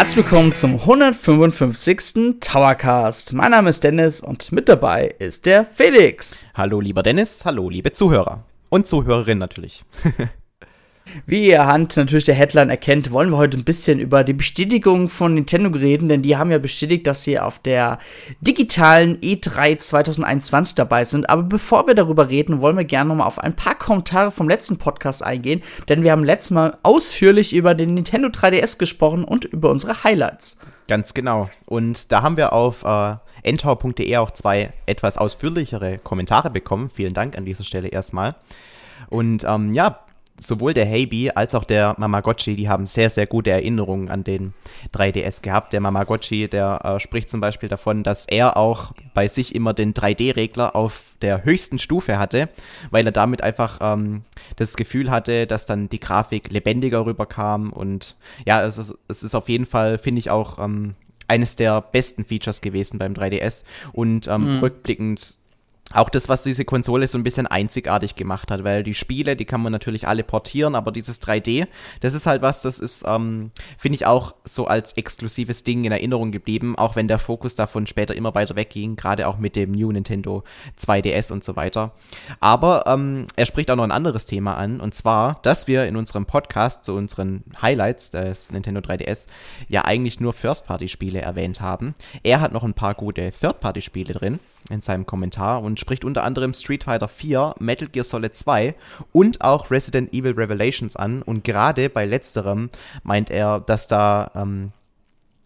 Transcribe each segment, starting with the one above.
Herzlich willkommen zum 155. Towercast. Mein Name ist Dennis und mit dabei ist der Felix. Hallo lieber Dennis, hallo liebe Zuhörer und Zuhörerinnen natürlich. Wie ihr Hand natürlich der Headline erkennt, wollen wir heute ein bisschen über die Bestätigung von Nintendo reden, denn die haben ja bestätigt, dass sie auf der digitalen E3 2021 dabei sind. Aber bevor wir darüber reden, wollen wir gerne noch mal auf ein paar Kommentare vom letzten Podcast eingehen, denn wir haben letztes Mal ausführlich über den Nintendo 3DS gesprochen und über unsere Highlights. Ganz genau. Und da haben wir auf äh, entor.de auch zwei etwas ausführlichere Kommentare bekommen. Vielen Dank an dieser Stelle erstmal. Und ähm, ja, sowohl der Heibi als auch der Mamagotchi, die haben sehr, sehr gute Erinnerungen an den 3DS gehabt. Der Mamagotchi, der äh, spricht zum Beispiel davon, dass er auch bei sich immer den 3D-Regler auf der höchsten Stufe hatte, weil er damit einfach ähm, das Gefühl hatte, dass dann die Grafik lebendiger rüberkam. Und ja, es ist, es ist auf jeden Fall, finde ich, auch ähm, eines der besten Features gewesen beim 3DS. Und ähm, mhm. rückblickend auch das, was diese Konsole so ein bisschen einzigartig gemacht hat, weil die Spiele, die kann man natürlich alle portieren, aber dieses 3D, das ist halt was, das ist, ähm, finde ich auch so als exklusives Ding in Erinnerung geblieben, auch wenn der Fokus davon später immer weiter wegging, gerade auch mit dem New Nintendo 2DS und so weiter. Aber ähm, er spricht auch noch ein anderes Thema an, und zwar, dass wir in unserem Podcast zu unseren Highlights des Nintendo 3DS ja eigentlich nur First-Party-Spiele erwähnt haben. Er hat noch ein paar gute Third-Party-Spiele drin in seinem Kommentar und spricht unter anderem Street Fighter 4, Metal Gear Solid 2 und auch Resident Evil Revelations an. Und gerade bei letzterem meint er, dass da ähm,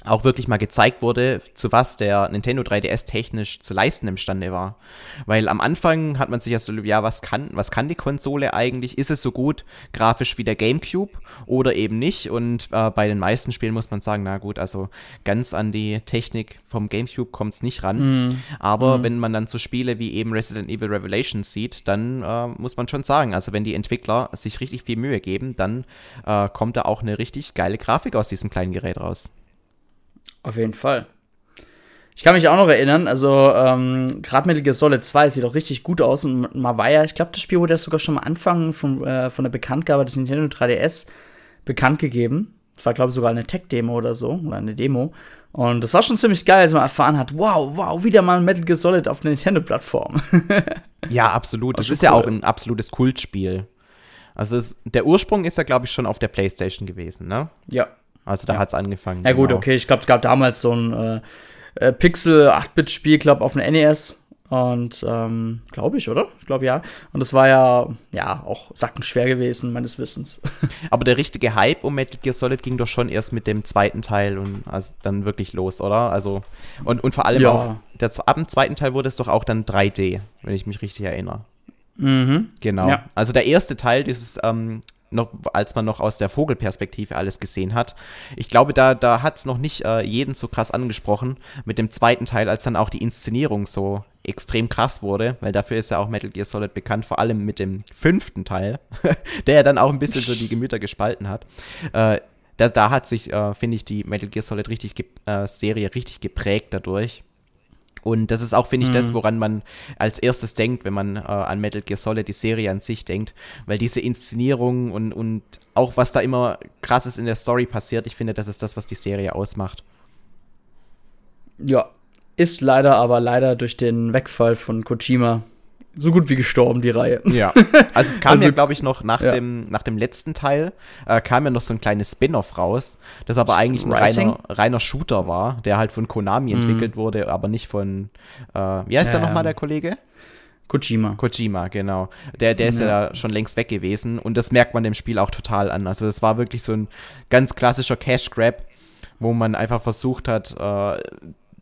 auch wirklich mal gezeigt wurde, zu was der Nintendo 3DS technisch zu leisten imstande war. Weil am Anfang hat man sich ja so, ja, was kann, was kann die Konsole eigentlich? Ist es so gut grafisch wie der GameCube oder eben nicht? Und äh, bei den meisten Spielen muss man sagen, na gut, also ganz an die Technik vom GameCube kommt es nicht ran. Mm. Aber mm. wenn man dann so Spiele wie eben Resident Evil Revelations sieht, dann äh, muss man schon sagen, also wenn die Entwickler sich richtig viel Mühe geben, dann äh, kommt da auch eine richtig geile Grafik aus diesem kleinen Gerät raus. Auf jeden Fall. Ich kann mich auch noch erinnern, also ähm, gerade Metal Gear Solid 2 sieht auch richtig gut aus und man war ja, ich glaube, das Spiel wurde ja sogar schon mal Anfang von, äh, von der Bekanntgabe des Nintendo 3DS bekannt gegeben. Das war, glaube ich, sogar eine Tech-Demo oder so, oder eine Demo. Und das war schon ziemlich geil, als man erfahren hat, wow, wow, wieder mal Metal Gear Solid auf der Nintendo-Plattform. ja, absolut. Das ist cool. ja auch ein absolutes Kultspiel. Also es, der Ursprung ist ja, glaube ich, schon auf der Playstation gewesen, ne? Ja, also da ja. hat es angefangen. Ja, gut, genau. okay. Ich glaube, es gab damals so ein äh, äh Pixel 8-Bit-Spiel, glaube auf dem NES. Und ähm, glaube ich, oder? Ich glaube ja. Und das war ja, ja, auch sackenschwer gewesen, meines Wissens. Aber der richtige Hype um Metal Gear Solid ging doch schon erst mit dem zweiten Teil und also dann wirklich los, oder? Also, und, und vor allem ja. auch, der, ab dem zweiten Teil wurde es doch auch dann 3D, wenn ich mich richtig erinnere. Mhm. Genau. Ja. Also der erste Teil, dieses ähm, noch, als man noch aus der Vogelperspektive alles gesehen hat. Ich glaube, da, da hat es noch nicht äh, jeden so krass angesprochen mit dem zweiten Teil, als dann auch die Inszenierung so extrem krass wurde, weil dafür ist ja auch Metal Gear Solid bekannt, vor allem mit dem fünften Teil, der ja dann auch ein bisschen so die Gemüter gespalten hat. Äh, da, da hat sich, äh, finde ich, die Metal Gear Solid richtig äh, Serie richtig geprägt dadurch. Und das ist auch, finde ich, mhm. das, woran man als erstes denkt, wenn man äh, an Metal Gear Solid, die Serie an sich denkt. Weil diese Inszenierung und, und auch was da immer krasses in der Story passiert, ich finde, das ist das, was die Serie ausmacht. Ja, ist leider aber leider durch den Wegfall von Kojima so gut wie gestorben, die Reihe. Ja. Also es kam also, ja, glaube ich, noch nach, ja. dem, nach dem letzten Teil, äh, kam ja noch so ein kleines Spin-off raus, das aber eigentlich ein reiner, reiner, Shooter war, der halt von Konami mhm. entwickelt wurde, aber nicht von, äh, wie heißt ja, der nochmal, der Kollege? Kojima. Kojima, genau. Der, der ist ja. ja schon längst weg gewesen und das merkt man dem Spiel auch total an. Also das war wirklich so ein ganz klassischer Cash-Grab, wo man einfach versucht hat, äh,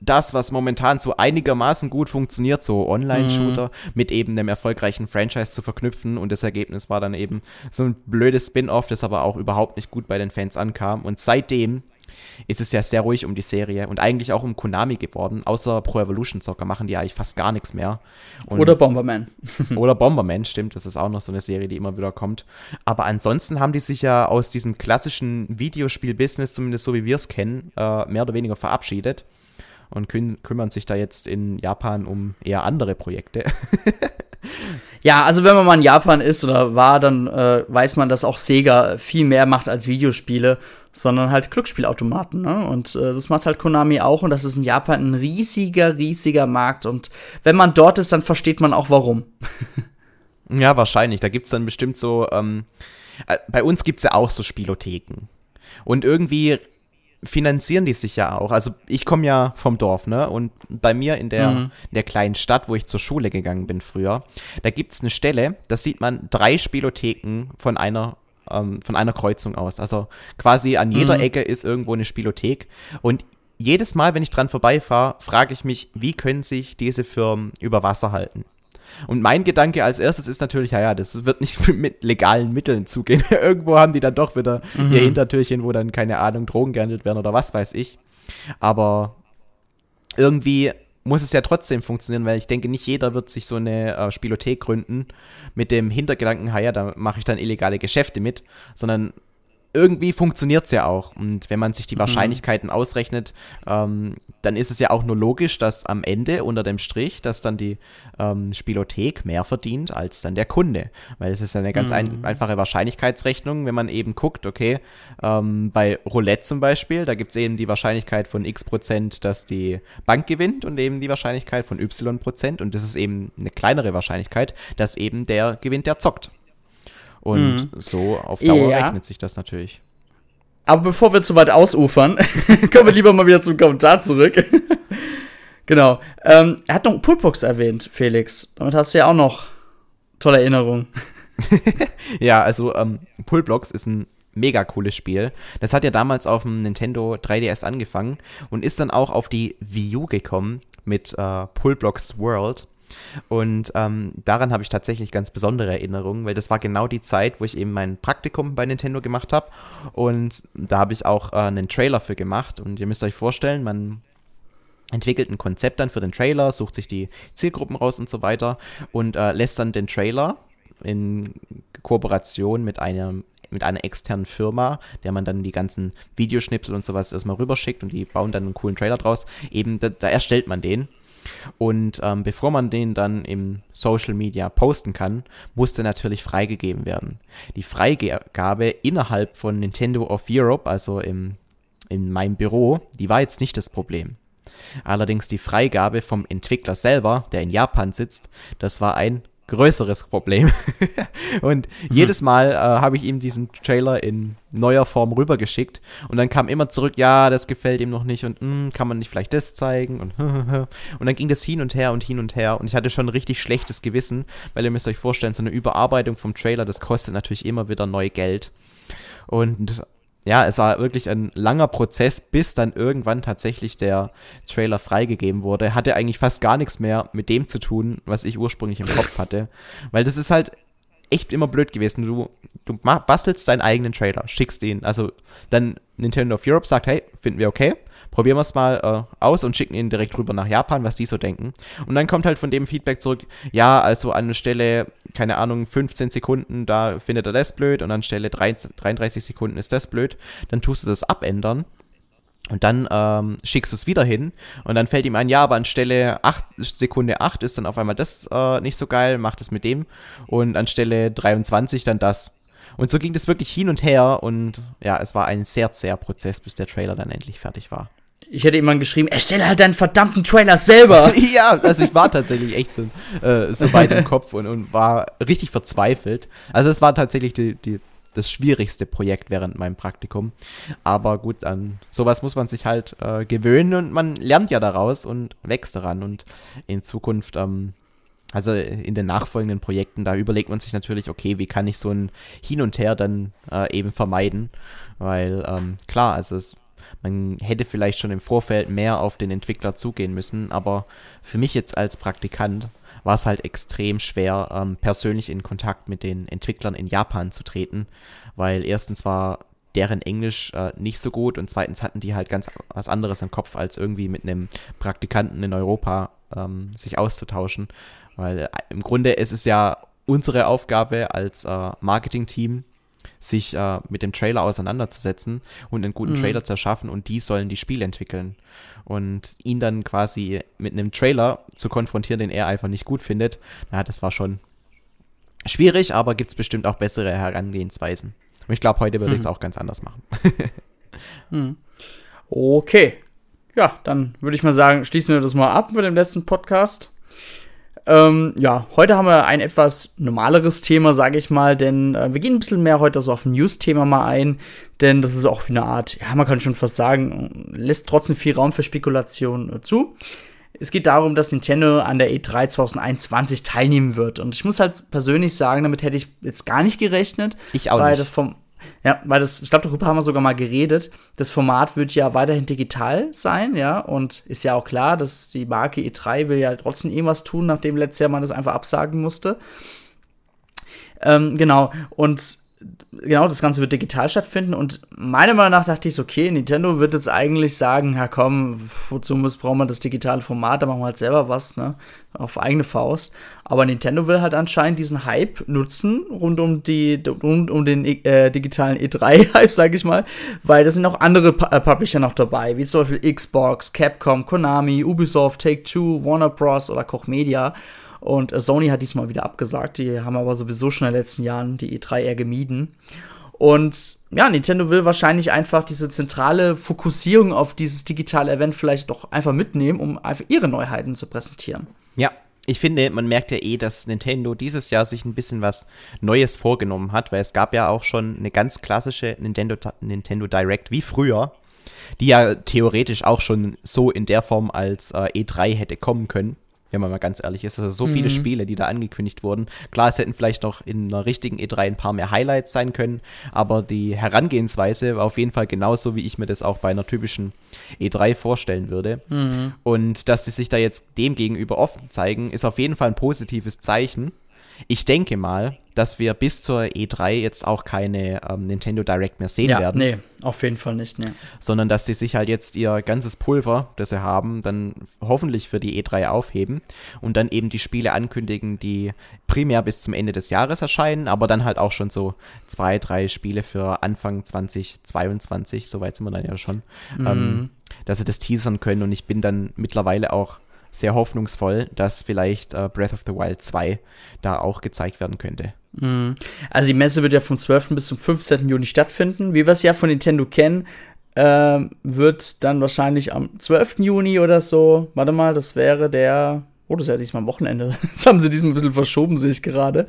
das, was momentan so einigermaßen gut funktioniert, so Online-Shooter, mhm. mit eben einem erfolgreichen Franchise zu verknüpfen. Und das Ergebnis war dann eben so ein blödes Spin-off, das aber auch überhaupt nicht gut bei den Fans ankam. Und seitdem ist es ja sehr ruhig um die Serie und eigentlich auch um Konami geworden. Außer Pro Evolution Soccer machen die eigentlich fast gar nichts mehr. Und oder Bomberman. oder Bomberman, stimmt. Das ist auch noch so eine Serie, die immer wieder kommt. Aber ansonsten haben die sich ja aus diesem klassischen Videospiel-Business, zumindest so wie wir es kennen, äh, mehr oder weniger verabschiedet und küm kümmern sich da jetzt in Japan um eher andere Projekte. Ja, also wenn man mal in Japan ist oder war, dann äh, weiß man, dass auch Sega viel mehr macht als Videospiele, sondern halt Glücksspielautomaten. Ne? Und äh, das macht halt Konami auch und das ist in Japan ein riesiger, riesiger Markt. Und wenn man dort ist, dann versteht man auch warum. ja, wahrscheinlich. Da gibt es dann bestimmt so, ähm, äh, bei uns gibt es ja auch so Spielotheken. Und irgendwie finanzieren die sich ja auch. Also ich komme ja vom Dorf, ne? Und bei mir in der, mhm. in der kleinen Stadt, wo ich zur Schule gegangen bin früher, da gibt es eine Stelle, da sieht man drei Spielotheken von einer ähm, von einer Kreuzung aus. Also quasi an jeder mhm. Ecke ist irgendwo eine Spielothek. Und jedes Mal, wenn ich dran vorbeifahre, frage ich mich, wie können sich diese Firmen über Wasser halten? Und mein Gedanke als erstes ist natürlich, ja, ja, das wird nicht mit legalen Mitteln zugehen. Irgendwo haben die dann doch wieder mhm. ihr Hintertürchen, wo dann, keine Ahnung, Drogen gehandelt werden oder was weiß ich. Aber irgendwie muss es ja trotzdem funktionieren, weil ich denke, nicht jeder wird sich so eine äh, Spielothek gründen mit dem Hintergedanken, ja, da mache ich dann illegale Geschäfte mit, sondern irgendwie funktioniert es ja auch. Und wenn man sich die mhm. Wahrscheinlichkeiten mhm. ausrechnet, ähm, dann ist es ja auch nur logisch, dass am Ende unter dem Strich, dass dann die ähm, Spielothek mehr verdient als dann der Kunde. Weil es ist ja eine ganz mhm. ein, einfache Wahrscheinlichkeitsrechnung, wenn man eben guckt, okay, ähm, bei Roulette zum Beispiel, da gibt es eben die Wahrscheinlichkeit von x Prozent, dass die Bank gewinnt und eben die Wahrscheinlichkeit von y Prozent. Und das ist eben eine kleinere Wahrscheinlichkeit, dass eben der gewinnt, der zockt. Und mhm. so auf Dauer ja. rechnet sich das natürlich. Aber bevor wir zu weit ausufern, kommen wir lieber mal wieder zum Kommentar zurück. genau. Ähm, er hat noch Pullbox erwähnt, Felix. Damit hast du ja auch noch tolle Erinnerungen. ja, also ähm, Pullblocks ist ein mega cooles Spiel. Das hat ja damals auf dem Nintendo 3DS angefangen und ist dann auch auf die Wii U gekommen mit äh, Pullblocks World. Und ähm, daran habe ich tatsächlich ganz besondere Erinnerungen, weil das war genau die Zeit, wo ich eben mein Praktikum bei Nintendo gemacht habe. Und da habe ich auch äh, einen Trailer für gemacht. Und ihr müsst euch vorstellen, man entwickelt ein Konzept dann für den Trailer, sucht sich die Zielgruppen raus und so weiter und äh, lässt dann den Trailer in Kooperation mit einem mit einer externen Firma, der man dann die ganzen Videoschnipsel und sowas erstmal rüberschickt und die bauen dann einen coolen Trailer draus. Eben, da, da erstellt man den und ähm, bevor man den dann im Social Media posten kann, musste natürlich freigegeben werden. Die Freigabe innerhalb von Nintendo of Europe, also im, in meinem Büro, die war jetzt nicht das Problem. Allerdings die Freigabe vom Entwickler selber, der in Japan sitzt, das war ein größeres Problem. und mhm. jedes Mal äh, habe ich ihm diesen Trailer in neuer Form rübergeschickt und dann kam immer zurück, ja, das gefällt ihm noch nicht und hm, kann man nicht vielleicht das zeigen und und dann ging das hin und her und hin und her und ich hatte schon ein richtig schlechtes Gewissen, weil ihr müsst euch vorstellen, so eine Überarbeitung vom Trailer, das kostet natürlich immer wieder neu Geld. Und ja, es war wirklich ein langer Prozess, bis dann irgendwann tatsächlich der Trailer freigegeben wurde. Hatte eigentlich fast gar nichts mehr mit dem zu tun, was ich ursprünglich im Kopf hatte. Weil das ist halt echt immer blöd gewesen. Du, du bastelst deinen eigenen Trailer, schickst ihn. Also dann Nintendo of Europe sagt, hey, finden wir okay probieren wir es mal äh, aus und schicken ihn direkt rüber nach Japan, was die so denken. Und dann kommt halt von dem Feedback zurück, ja, also an Stelle, keine Ahnung, 15 Sekunden, da findet er das blöd und an Stelle 33 Sekunden ist das blöd. Dann tust du das abändern. Und dann ähm, schickst du es wieder hin und dann fällt ihm ein, ja, aber anstelle 8, Sekunde 8 ist dann auf einmal das äh, nicht so geil, macht es mit dem. Und anstelle 23 dann das. Und so ging das wirklich hin und her und ja, es war ein sehr zäher Prozess, bis der Trailer dann endlich fertig war. Ich hätte jemand geschrieben, erstelle halt deinen verdammten Trailer selber. ja, also ich war tatsächlich echt so, äh, so weit im Kopf und, und war richtig verzweifelt. Also es war tatsächlich die, die, das schwierigste Projekt während meinem Praktikum. Aber gut, an sowas muss man sich halt äh, gewöhnen und man lernt ja daraus und wächst daran. Und in Zukunft, ähm, also in den nachfolgenden Projekten, da überlegt man sich natürlich, okay, wie kann ich so ein Hin und Her dann äh, eben vermeiden? Weil ähm, klar, also es man hätte vielleicht schon im Vorfeld mehr auf den Entwickler zugehen müssen, aber für mich jetzt als Praktikant war es halt extrem schwer, ähm, persönlich in Kontakt mit den Entwicklern in Japan zu treten, weil erstens war deren Englisch äh, nicht so gut und zweitens hatten die halt ganz was anderes im Kopf, als irgendwie mit einem Praktikanten in Europa ähm, sich auszutauschen. Weil äh, im Grunde ist es ja unsere Aufgabe als äh, Marketing-Team, sich äh, mit dem Trailer auseinanderzusetzen und einen guten mhm. Trailer zu erschaffen und die sollen die Spiele entwickeln. Und ihn dann quasi mit einem Trailer zu konfrontieren, den er einfach nicht gut findet, na, das war schon schwierig, aber gibt es bestimmt auch bessere Herangehensweisen. Und ich glaube, heute würde hm. ich es auch ganz anders machen. hm. Okay. Ja, dann würde ich mal sagen, schließen wir das mal ab mit dem letzten Podcast. Ähm, ja, heute haben wir ein etwas normaleres Thema, sage ich mal, denn äh, wir gehen ein bisschen mehr heute so auf ein News-Thema mal ein, denn das ist auch wie eine Art, ja, man kann schon fast sagen, lässt trotzdem viel Raum für Spekulation äh, zu. Es geht darum, dass Nintendo an der E3 2021 teilnehmen wird. Und ich muss halt persönlich sagen, damit hätte ich jetzt gar nicht gerechnet. Ich auch weil nicht. Das vom, ja, weil das, ich glaube, darüber haben wir sogar mal geredet. Das Format wird ja weiterhin digital sein, ja, und ist ja auch klar, dass die Marke E3 will ja trotzdem irgendwas tun, nachdem letztes Jahr man das einfach absagen musste. Ähm, genau, und genau, das Ganze wird digital stattfinden und meiner Meinung nach dachte ich, okay, Nintendo wird jetzt eigentlich sagen, ja komm, wozu muss, brauchen wir das digitale Format, da machen wir halt selber was, ne, auf eigene Faust. Aber Nintendo will halt anscheinend diesen Hype nutzen, rund um die, rund um den äh, digitalen E3-Hype, sag ich mal, weil da sind auch andere Pu äh, Publisher noch dabei, wie zum Beispiel Xbox, Capcom, Konami, Ubisoft, Take-Two, Warner Bros. oder Koch Media. Und äh, Sony hat diesmal wieder abgesagt. Die haben aber sowieso schon in den letzten Jahren die E3 eher gemieden. Und ja, Nintendo will wahrscheinlich einfach diese zentrale Fokussierung auf dieses digitale Event vielleicht doch einfach mitnehmen, um einfach ihre Neuheiten zu präsentieren. Ja, ich finde, man merkt ja eh, dass Nintendo dieses Jahr sich ein bisschen was Neues vorgenommen hat, weil es gab ja auch schon eine ganz klassische Nintendo, Nintendo Direct wie früher, die ja theoretisch auch schon so in der Form als äh, E3 hätte kommen können wenn man mal ganz ehrlich ist. Also so viele mhm. Spiele, die da angekündigt wurden. Klar, es hätten vielleicht noch in einer richtigen E3 ein paar mehr Highlights sein können, aber die Herangehensweise war auf jeden Fall genauso, wie ich mir das auch bei einer typischen E3 vorstellen würde. Mhm. Und dass sie sich da jetzt dem gegenüber offen zeigen, ist auf jeden Fall ein positives Zeichen. Ich denke mal, dass wir bis zur E3 jetzt auch keine ähm, Nintendo Direct mehr sehen ja, werden. Nee, auf jeden Fall nicht, nee. Sondern dass sie sich halt jetzt ihr ganzes Pulver, das sie haben, dann hoffentlich für die E3 aufheben und dann eben die Spiele ankündigen, die primär bis zum Ende des Jahres erscheinen, aber dann halt auch schon so zwei, drei Spiele für Anfang 2022, soweit sind wir dann ja schon, mhm. ähm, dass sie das teasern können und ich bin dann mittlerweile auch sehr hoffnungsvoll, dass vielleicht äh, Breath of the Wild 2 da auch gezeigt werden könnte. Mhm. Also die Messe wird ja vom 12. bis zum 15. Juni stattfinden. Wie wir es ja von Nintendo kennen, äh, wird dann wahrscheinlich am 12. Juni oder so, warte mal, das wäre der Oh, das ist ja diesmal am Wochenende. Das haben sie diesmal ein bisschen verschoben, sehe ich gerade.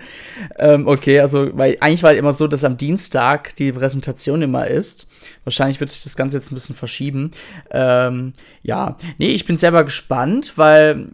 Ähm, okay, also, weil eigentlich war es immer so, dass am Dienstag die Präsentation immer ist. Wahrscheinlich wird sich das Ganze jetzt ein bisschen verschieben. Ähm, ja, nee, ich bin selber gespannt, weil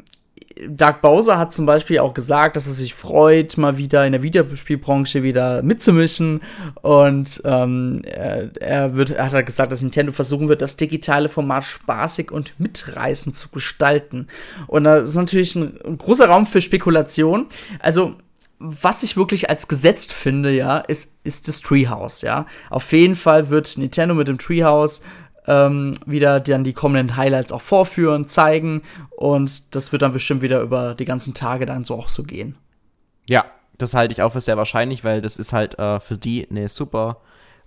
Dark Bowser hat zum Beispiel auch gesagt, dass er sich freut, mal wieder in der Videospielbranche wieder mitzumischen. Und ähm, er, er, wird, er hat halt gesagt, dass Nintendo versuchen wird, das digitale Format spaßig und mitreißend zu gestalten. Und da ist natürlich ein, ein großer Raum für Spekulation. Also was ich wirklich als gesetzt finde, ja, ist, ist das Treehouse, ja. Auf jeden Fall wird Nintendo mit dem Treehouse ähm, wieder dann die kommenden Highlights auch vorführen, zeigen und das wird dann bestimmt wieder über die ganzen Tage dann so auch so gehen. Ja, das halte ich auch für sehr wahrscheinlich, weil das ist halt äh, für die eine super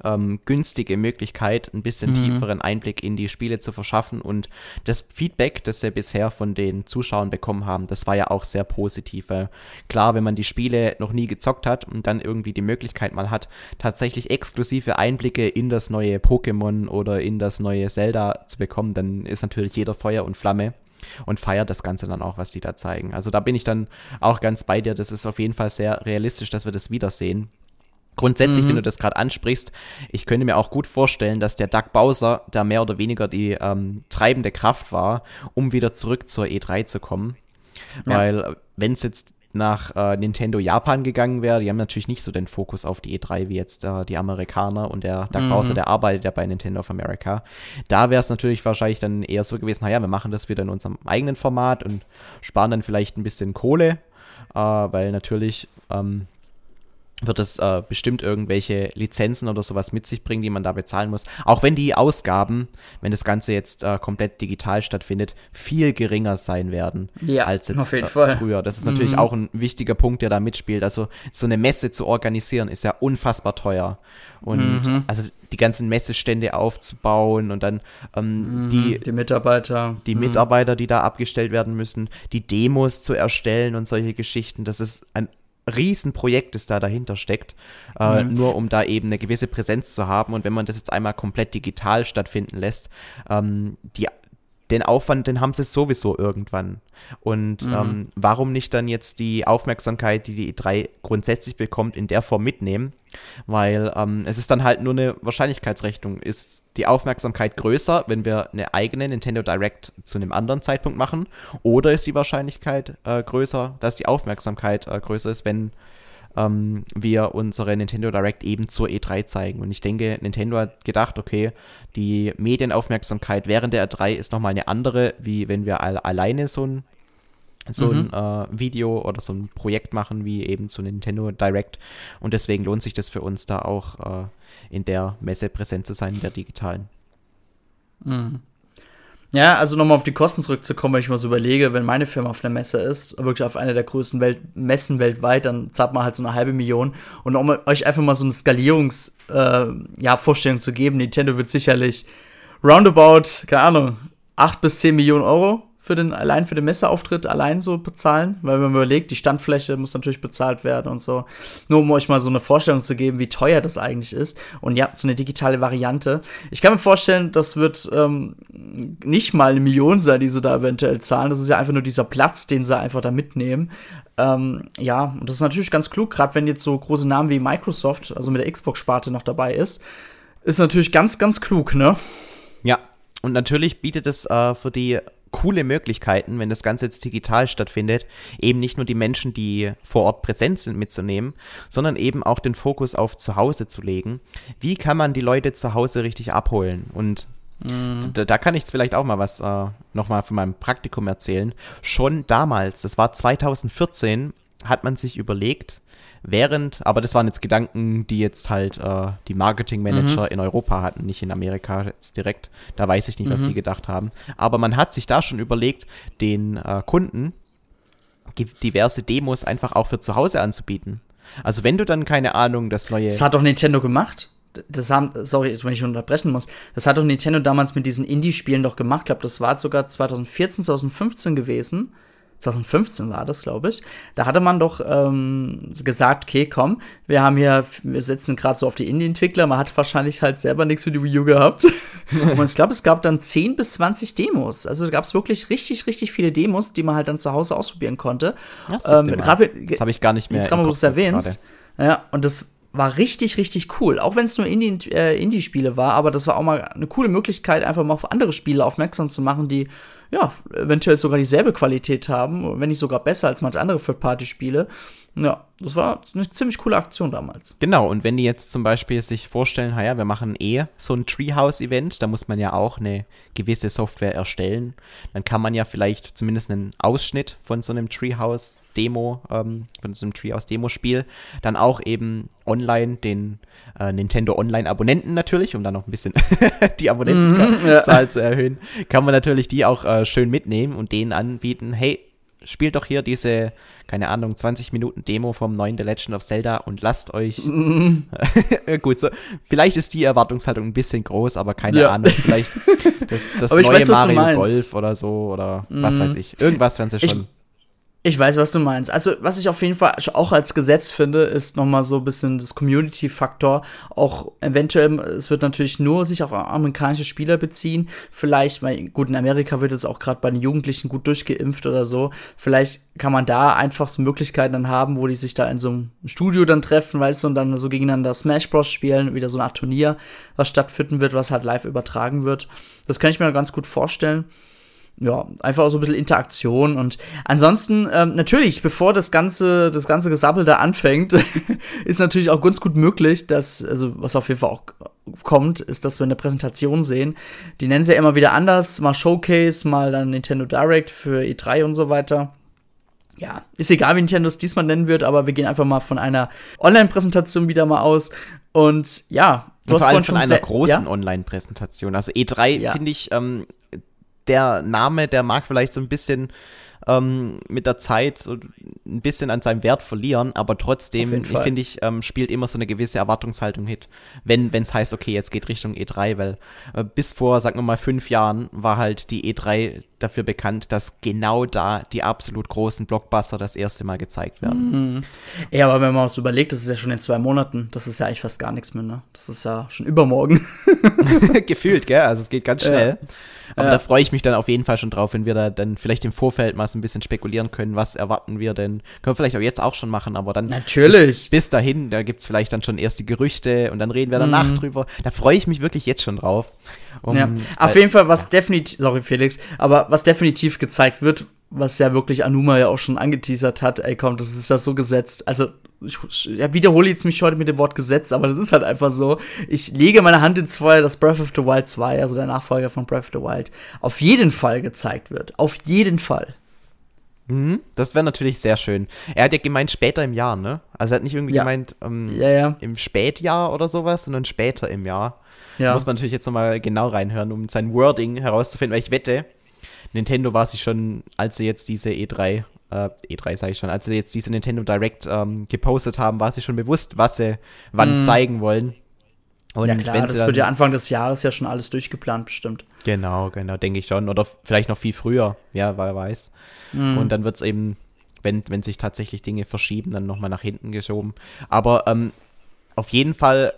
ähm, günstige Möglichkeit, ein bisschen mhm. tieferen Einblick in die Spiele zu verschaffen. Und das Feedback, das wir bisher von den Zuschauern bekommen haben, das war ja auch sehr positiv. Weil klar, wenn man die Spiele noch nie gezockt hat und dann irgendwie die Möglichkeit mal hat, tatsächlich exklusive Einblicke in das neue Pokémon oder in das neue Zelda zu bekommen, dann ist natürlich jeder Feuer und Flamme und feiert das Ganze dann auch, was die da zeigen. Also da bin ich dann auch ganz bei dir. Das ist auf jeden Fall sehr realistisch, dass wir das wiedersehen. Grundsätzlich, mhm. wenn du das gerade ansprichst, ich könnte mir auch gut vorstellen, dass der Doug Bowser da mehr oder weniger die ähm, treibende Kraft war, um wieder zurück zur E3 zu kommen. Ja. Weil, wenn es jetzt nach äh, Nintendo Japan gegangen wäre, die haben natürlich nicht so den Fokus auf die E3 wie jetzt äh, die Amerikaner und der Doug mhm. Bowser, der arbeitet ja bei Nintendo of America. Da wäre es natürlich wahrscheinlich dann eher so gewesen, naja, wir machen das wieder in unserem eigenen Format und sparen dann vielleicht ein bisschen Kohle, äh, weil natürlich ähm, wird es äh, bestimmt irgendwelche Lizenzen oder sowas mit sich bringen, die man da bezahlen muss. Auch wenn die Ausgaben, wenn das Ganze jetzt äh, komplett digital stattfindet, viel geringer sein werden ja, als jetzt äh, früher. Das ist natürlich mhm. auch ein wichtiger Punkt, der da mitspielt. Also so eine Messe zu organisieren ist ja unfassbar teuer. Und mhm. also die ganzen Messestände aufzubauen und dann ähm, mhm, die, die Mitarbeiter. Die mhm. Mitarbeiter, die da abgestellt werden müssen, die Demos zu erstellen und solche Geschichten. Das ist ein Riesenprojekt, das da dahinter steckt, äh, mhm. nur um da eben eine gewisse Präsenz zu haben. Und wenn man das jetzt einmal komplett digital stattfinden lässt, ähm, die den Aufwand, den haben sie sowieso irgendwann. Und mhm. ähm, warum nicht dann jetzt die Aufmerksamkeit, die die E3 grundsätzlich bekommt, in der Form mitnehmen? Weil ähm, es ist dann halt nur eine Wahrscheinlichkeitsrechnung. Ist die Aufmerksamkeit größer, wenn wir eine eigene Nintendo Direct zu einem anderen Zeitpunkt machen? Oder ist die Wahrscheinlichkeit äh, größer, dass die Aufmerksamkeit äh, größer ist, wenn ähm, wir unsere Nintendo Direct eben zur E3 zeigen. Und ich denke, Nintendo hat gedacht, okay, die Medienaufmerksamkeit während der E3 ist nochmal eine andere, wie wenn wir alle, alleine so ein so mhm. ein äh, Video oder so ein Projekt machen wie eben zu Nintendo Direct. Und deswegen lohnt sich das für uns da auch äh, in der Messe präsent zu sein, in der digitalen. Mhm. Ja, also nochmal auf die Kosten zurückzukommen, wenn ich mal so überlege, wenn meine Firma auf einer Messe ist, wirklich auf einer der größten Welt Messen weltweit, dann zahlt man halt so eine halbe Million. Und um euch einfach mal so eine Skalierungsvorstellung äh, ja, zu geben, Nintendo wird sicherlich roundabout, keine Ahnung, 8 bis 10 Millionen Euro für den, allein für den Messeauftritt allein so bezahlen, weil wenn man überlegt, die Standfläche muss natürlich bezahlt werden und so. Nur um euch mal so eine Vorstellung zu geben, wie teuer das eigentlich ist. Und ja, so eine digitale Variante. Ich kann mir vorstellen, das wird ähm, nicht mal eine Million sein, die sie da eventuell zahlen. Das ist ja einfach nur dieser Platz, den sie einfach da mitnehmen. Ähm, ja, und das ist natürlich ganz klug, gerade wenn jetzt so große Namen wie Microsoft, also mit der Xbox-Sparte noch dabei ist. Ist natürlich ganz, ganz klug, ne? Ja, und natürlich bietet es äh, für die coole Möglichkeiten, wenn das Ganze jetzt digital stattfindet, eben nicht nur die Menschen, die vor Ort präsent sind, mitzunehmen, sondern eben auch den Fokus auf zu Hause zu legen. Wie kann man die Leute zu Hause richtig abholen? Und mhm. da, da, kann ich jetzt vielleicht auch mal was äh, nochmal von meinem Praktikum erzählen. Schon damals, das war 2014, hat man sich überlegt, Während, aber das waren jetzt Gedanken, die jetzt halt äh, die Marketingmanager mhm. in Europa hatten, nicht in Amerika jetzt direkt. Da weiß ich nicht, was mhm. die gedacht haben. Aber man hat sich da schon überlegt, den äh, Kunden diverse Demos einfach auch für zu Hause anzubieten. Also wenn du dann keine Ahnung, das neue. Das hat doch Nintendo gemacht. Das haben, sorry, wenn ich unterbrechen muss. Das hat doch Nintendo damals mit diesen Indie-Spielen doch gemacht. Ich glaube, das war sogar 2014, 2015 gewesen 2015 war das, glaube ich. Da hatte man doch ähm, gesagt, okay, komm, wir haben hier, wir setzen gerade so auf die Indie-Entwickler, man hat wahrscheinlich halt selber nichts für die Wii U gehabt. und ich glaube, es gab dann 10 bis 20 Demos. Also gab es wirklich richtig, richtig viele Demos, die man halt dann zu Hause ausprobieren konnte. Das, ähm, das habe ich gar nicht mehr. Jetzt kann man es erwähnt. Ja, und das war richtig, richtig cool. Auch wenn es nur Indie, äh, Indie-Spiele war, aber das war auch mal eine coole Möglichkeit, einfach mal auf andere Spiele aufmerksam zu machen, die ja, eventuell sogar dieselbe Qualität haben, wenn nicht sogar besser als manche andere Third-Party-Spiele. Ja, das war eine ziemlich coole Aktion damals. Genau, und wenn die jetzt zum Beispiel sich vorstellen, naja, wir machen eh so ein Treehouse-Event, da muss man ja auch eine gewisse Software erstellen, dann kann man ja vielleicht zumindest einen Ausschnitt von so einem Treehouse Demo, ähm, von so einem Treehouse-Demo-Spiel, dann auch eben online den äh, Nintendo Online-Abonnenten natürlich, um dann noch ein bisschen die Abonnentenzahl ja. zu erhöhen, kann man natürlich die auch äh, schön mitnehmen und denen anbieten, hey, spielt doch hier diese, keine Ahnung, 20 Minuten Demo vom neuen The Legend of Zelda und lasst euch. Mm. Gut, so, vielleicht ist die Erwartungshaltung ein bisschen groß, aber keine ja. Ahnung, vielleicht das, das neue weiß, Mario Golf oder so oder mm. was weiß ich. Irgendwas werden sie schon. Ich ich weiß, was du meinst. Also, was ich auf jeden Fall auch als Gesetz finde, ist nochmal so ein bisschen das Community-Faktor. Auch eventuell, es wird natürlich nur sich auf amerikanische Spieler beziehen. Vielleicht, weil, gut, in Amerika wird es auch gerade bei den Jugendlichen gut durchgeimpft oder so. Vielleicht kann man da einfach so Möglichkeiten dann haben, wo die sich da in so einem Studio dann treffen, weißt du, und dann so gegeneinander Smash Bros. spielen, wieder so eine Art Turnier, was stattfinden wird, was halt live übertragen wird. Das kann ich mir ganz gut vorstellen ja, einfach auch so ein bisschen Interaktion und ansonsten, ähm, natürlich, bevor das ganze, das ganze Gesabbel da anfängt, ist natürlich auch ganz gut möglich, dass, also was auf jeden Fall auch kommt, ist, dass wir eine Präsentation sehen. Die nennen sie ja immer wieder anders, mal Showcase, mal dann Nintendo Direct für E3 und so weiter. ja, ist egal, wie Nintendo es diesmal nennen wird, aber wir gehen einfach mal von einer Online-Präsentation wieder mal aus. Und ja, du und hast vor allem von einer großen ja? Online-Präsentation. Also E3 ja. finde ich, ähm, der Name, der mag vielleicht so ein bisschen ähm, mit der Zeit ein bisschen an seinem Wert verlieren, aber trotzdem, ich finde ich, ähm, spielt immer so eine gewisse Erwartungshaltung mit, wenn es heißt, okay, jetzt geht Richtung E3, weil äh, bis vor, sagen wir mal, fünf Jahren war halt die E3 dafür bekannt, dass genau da die absolut großen Blockbuster das erste Mal gezeigt werden. Mhm. Ja, aber wenn man was überlegt, das ist ja schon in zwei Monaten, das ist ja eigentlich fast gar nichts mehr, ne? Das ist ja schon übermorgen. Gefühlt, gell? Also es geht ganz schnell. Ja. Aber ja. da freue ich mich dann auf jeden Fall schon drauf, wenn wir da dann vielleicht im Vorfeld mal so ein bisschen spekulieren können, was erwarten wir denn. Können wir vielleicht auch jetzt auch schon machen, aber dann. Natürlich. Bis, bis dahin, da gibt es vielleicht dann schon erste Gerüchte und dann reden wir danach mhm. drüber. Da freue ich mich wirklich jetzt schon drauf. Um, ja. Auf äh, jeden Fall, was ja. definitiv, sorry Felix, aber was definitiv gezeigt wird, was ja wirklich Anuma ja auch schon angeteasert hat, ey komm, das ist ja so gesetzt. Also ich wiederhole jetzt mich heute mit dem Wort Gesetz, aber das ist halt einfach so. Ich lege meine Hand ins Feuer, dass Breath of the Wild 2, also der Nachfolger von Breath of the Wild, auf jeden Fall gezeigt wird. Auf jeden Fall. Mhm, das wäre natürlich sehr schön. Er hat ja gemeint später im Jahr, ne? Also er hat nicht irgendwie ja. gemeint ähm, ja, ja. im Spätjahr oder sowas, sondern später im Jahr. Ja. Muss man natürlich jetzt nochmal genau reinhören, um sein Wording herauszufinden, weil ich wette, Nintendo war sich schon, als sie jetzt diese E3 äh, E3 sage ich schon, als sie jetzt diese Nintendo Direct ähm, gepostet haben, war sie schon bewusst, was sie wann mm. zeigen wollen. Und ja klar, das wird ja Anfang des Jahres ja schon alles durchgeplant bestimmt. Genau, genau, denke ich schon. Oder vielleicht noch viel früher, ja, wer weiß. Mm. Und dann wird es eben, wenn, wenn sich tatsächlich Dinge verschieben, dann nochmal nach hinten geschoben. Aber ähm, auf jeden Fall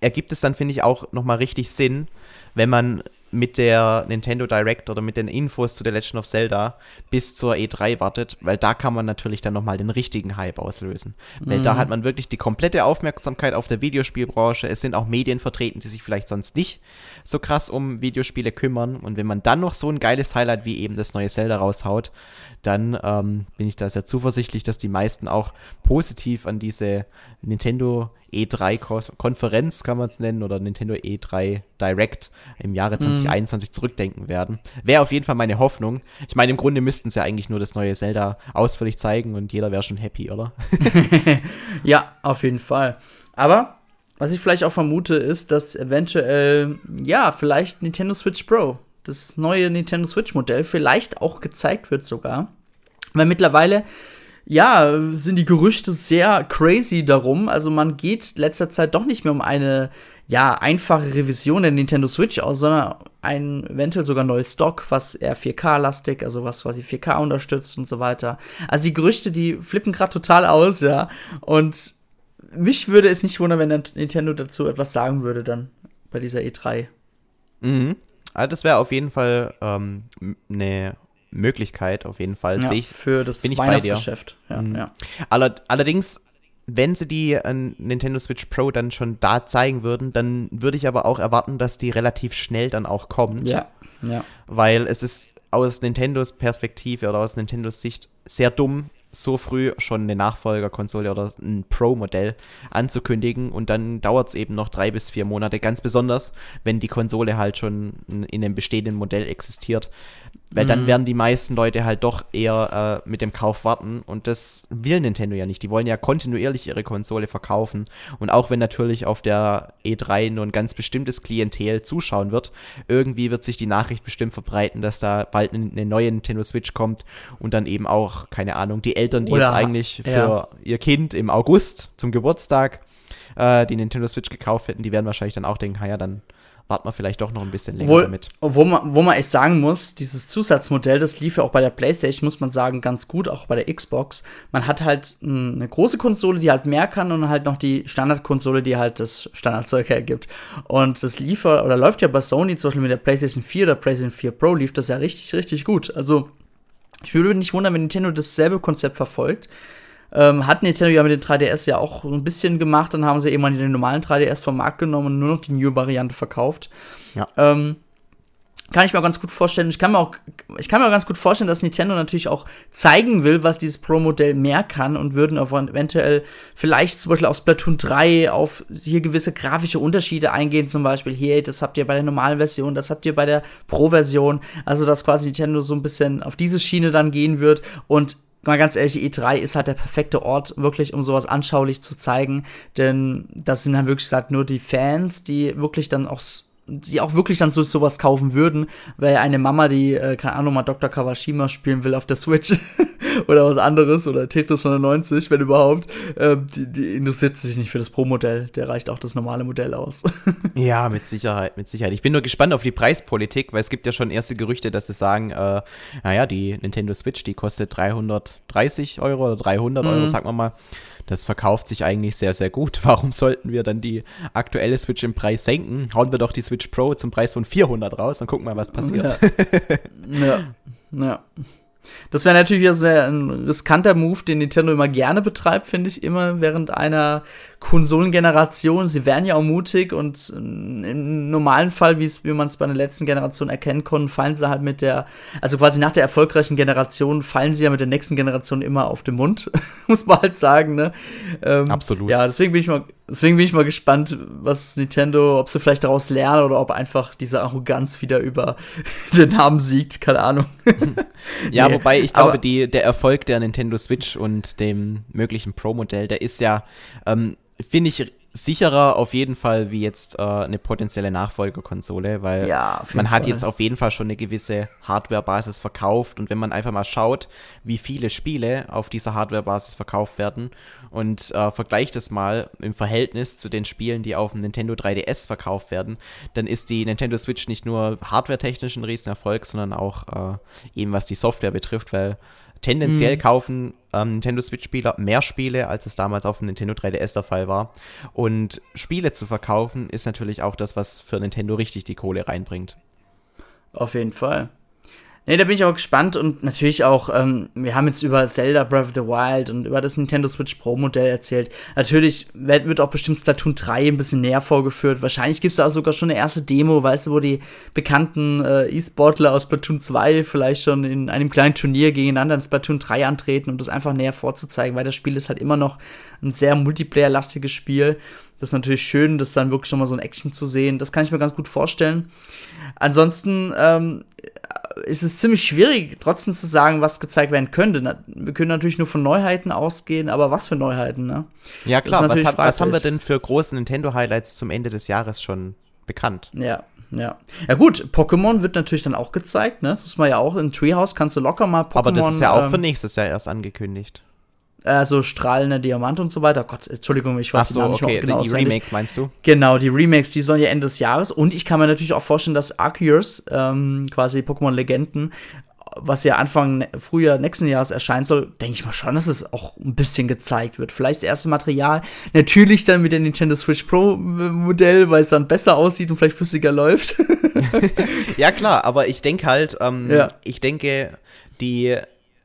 ergibt es dann, finde ich, auch nochmal richtig Sinn, wenn man mit der Nintendo Direct oder mit den Infos zu The Legend of Zelda bis zur E3 wartet, weil da kann man natürlich dann nochmal den richtigen Hype auslösen. Weil da mhm. hat man wirklich die komplette Aufmerksamkeit auf der Videospielbranche. Es sind auch Medien vertreten, die sich vielleicht sonst nicht so krass um Videospiele kümmern. Und wenn man dann noch so ein geiles Highlight wie eben das neue Zelda raushaut, dann ähm, bin ich da sehr zuversichtlich, dass die meisten auch positiv an diese Nintendo E3-Konferenz, kann man es nennen, oder Nintendo E3 Direct im Jahre 2021 mhm. zurückdenken werden. Wäre auf jeden Fall meine Hoffnung. Ich meine, im Grunde müssten sie ja eigentlich nur das neue Zelda ausführlich zeigen und jeder wäre schon happy, oder? ja, auf jeden Fall. Aber was ich vielleicht auch vermute, ist, dass eventuell, ja, vielleicht Nintendo Switch Pro, das neue Nintendo Switch Modell, vielleicht auch gezeigt wird sogar. Weil mittlerweile ja, sind die Gerüchte sehr crazy darum. Also man geht letzter Zeit doch nicht mehr um eine, ja, einfache Revision der Nintendo Switch aus, sondern ein eventuell sogar neues Stock, was eher 4K-lastig, also was quasi 4K unterstützt und so weiter. Also die Gerüchte, die flippen gerade total aus, ja. Und mich würde es nicht wundern, wenn Nintendo dazu etwas sagen würde dann bei dieser E3. Mhm. Also das wäre auf jeden Fall ähm, eine Möglichkeit, auf jeden Fall. Ja, ich, für das Weihnachtsgeschäft. Ja, mhm. ja. allerdings, wenn sie die äh, Nintendo Switch Pro dann schon da zeigen würden, dann würde ich aber auch erwarten, dass die relativ schnell dann auch kommt. Ja, ja. Weil es ist aus Nintendos Perspektive oder aus Nintendos Sicht sehr dumm, so früh schon eine Nachfolgerkonsole oder ein Pro-Modell anzukündigen und dann dauert es eben noch drei bis vier Monate, ganz besonders, wenn die Konsole halt schon in einem bestehenden Modell existiert. Weil mhm. dann werden die meisten Leute halt doch eher äh, mit dem Kauf warten. Und das will Nintendo ja nicht. Die wollen ja kontinuierlich ihre Konsole verkaufen. Und auch wenn natürlich auf der E3 nur ein ganz bestimmtes Klientel zuschauen wird, irgendwie wird sich die Nachricht bestimmt verbreiten, dass da bald eine, neue Nintendo Switch kommt und dann eben auch, keine Ahnung, die Eltern, die Oder, jetzt eigentlich für ja. ihr Kind im August zum Geburtstag äh, die Nintendo Switch gekauft hätten, die werden wahrscheinlich dann auch denken, ja, dann warten wir vielleicht doch noch ein bisschen länger Obwohl, damit. Wo man, wo man echt sagen muss, dieses Zusatzmodell, das lief ja auch bei der PlayStation, muss man sagen, ganz gut, auch bei der Xbox. Man hat halt eine große Konsole, die halt mehr kann und halt noch die Standardkonsole, die halt das Standardzeug hergibt. Und das lief oder läuft ja bei Sony, zum Beispiel mit der PlayStation 4 oder PlayStation 4 Pro, lief das ja richtig, richtig gut. Also, ich würde mich nicht wundern, wenn Nintendo dasselbe Konzept verfolgt. Ähm, hat Nintendo ja mit den 3DS ja auch ein bisschen gemacht, dann haben sie eben den normalen 3DS vom Markt genommen und nur noch die New-Variante verkauft. Ja. Ähm, kann ich mir auch ganz gut vorstellen. Ich kann mir auch, ich kann mir auch ganz gut vorstellen, dass Nintendo natürlich auch zeigen will, was dieses Pro-Modell mehr kann und würden auf eventuell vielleicht zum Beispiel auf Splatoon 3 auf hier gewisse grafische Unterschiede eingehen, zum Beispiel hier, das habt ihr bei der normalen Version, das habt ihr bei der Pro-Version. Also, dass quasi Nintendo so ein bisschen auf diese Schiene dann gehen wird und mal ganz ehrlich, E3 ist halt der perfekte Ort, wirklich, um sowas anschaulich zu zeigen. Denn das sind dann wirklich gesagt nur die Fans, die wirklich dann auch die auch wirklich dann so sowas kaufen würden, weil eine Mama, die, äh, keine Ahnung, mal Dr. Kawashima spielen will auf der Switch oder was anderes oder Tetris 190, wenn überhaupt, äh, die, die interessiert sich nicht für das Pro-Modell. Der reicht auch das normale Modell aus. ja, mit Sicherheit, mit Sicherheit. Ich bin nur gespannt auf die Preispolitik, weil es gibt ja schon erste Gerüchte, dass sie sagen, äh, naja, die Nintendo Switch, die kostet 330 Euro oder 300 mhm. Euro, sagen wir mal das verkauft sich eigentlich sehr, sehr gut. Warum sollten wir dann die aktuelle Switch im Preis senken? Hauen wir doch die Switch Pro zum Preis von 400 raus und gucken mal, was passiert. Ja. ja. ja. Das wäre natürlich sehr ein riskanter Move, den Nintendo immer gerne betreibt, finde ich, immer während einer Konsolengeneration. Sie wären ja auch mutig und im normalen Fall, wie man es bei der letzten Generation erkennen konnte, fallen sie halt mit der, also quasi nach der erfolgreichen Generation, fallen sie ja mit der nächsten Generation immer auf den Mund, muss man halt sagen, ne? Ähm, Absolut. Ja, deswegen bin ich mal Deswegen bin ich mal gespannt, was Nintendo, ob sie vielleicht daraus lernen oder ob einfach diese Arroganz wieder über den Namen siegt, keine Ahnung. ja, nee, wobei ich glaube, die, der Erfolg der Nintendo Switch und dem möglichen Pro-Modell, der ist ja, ähm, finde ich, sicherer auf jeden Fall wie jetzt äh, eine potenzielle Nachfolgerkonsole, weil ja, man hat jetzt auf jeden Fall schon eine gewisse Hardware-Basis verkauft und wenn man einfach mal schaut, wie viele Spiele auf dieser Hardware-Basis verkauft werden und äh, vergleicht das mal im Verhältnis zu den Spielen, die auf dem Nintendo 3DS verkauft werden, dann ist die Nintendo Switch nicht nur hardware-technisch ein Riesenerfolg, sondern auch äh, eben was die Software betrifft, weil tendenziell mhm. kaufen ähm, Nintendo Switch-Spieler mehr Spiele, als es damals auf dem Nintendo 3DS der Fall war. Und Spiele zu verkaufen ist natürlich auch das, was für Nintendo richtig die Kohle reinbringt. Auf jeden Fall. Nee, da bin ich auch gespannt und natürlich auch, ähm, wir haben jetzt über Zelda Breath of the Wild und über das Nintendo Switch Pro Modell erzählt. Natürlich wird, auch bestimmt Splatoon 3 ein bisschen näher vorgeführt. Wahrscheinlich gibt es da auch sogar schon eine erste Demo, weißt du, wo die bekannten äh, E-Sportler aus Splatoon 2 vielleicht schon in einem kleinen Turnier gegeneinander in Splatoon 3 antreten, um das einfach näher vorzuzeigen, weil das Spiel ist halt immer noch ein sehr Multiplayer-lastiges Spiel. Das ist natürlich schön, das dann wirklich nochmal so ein Action zu sehen. Das kann ich mir ganz gut vorstellen. Ansonsten ähm, ist es ziemlich schwierig, trotzdem zu sagen, was gezeigt werden könnte. Wir können natürlich nur von Neuheiten ausgehen, aber was für Neuheiten, ne? Ja, klar, was, hat, was, haben wir denn für große Nintendo-Highlights zum Ende des Jahres schon bekannt? Ja, ja. Ja, gut, Pokémon wird natürlich dann auch gezeigt, ne? Das muss man ja auch in Treehouse kannst du locker mal Pokémon. Aber das ist ja auch ähm, für nächstes Jahr erst angekündigt also strahlende Diamant und so weiter. Gott, Entschuldigung, ich weiß Ach so, nicht okay. genau. Die Remakes meinst du? Genau, die Remakes, die sollen ja Ende des Jahres. Und ich kann mir natürlich auch vorstellen, dass Arceus, ähm, quasi Pokémon Legenden, was ja Anfang Frühjahr nächsten Jahres erscheinen soll, denke ich mal schon, dass es auch ein bisschen gezeigt wird. Vielleicht das erste Material. Natürlich dann mit dem Nintendo Switch Pro Modell, weil es dann besser aussieht und vielleicht flüssiger läuft. ja, klar, aber ich denke halt, ähm, ja. ich denke, die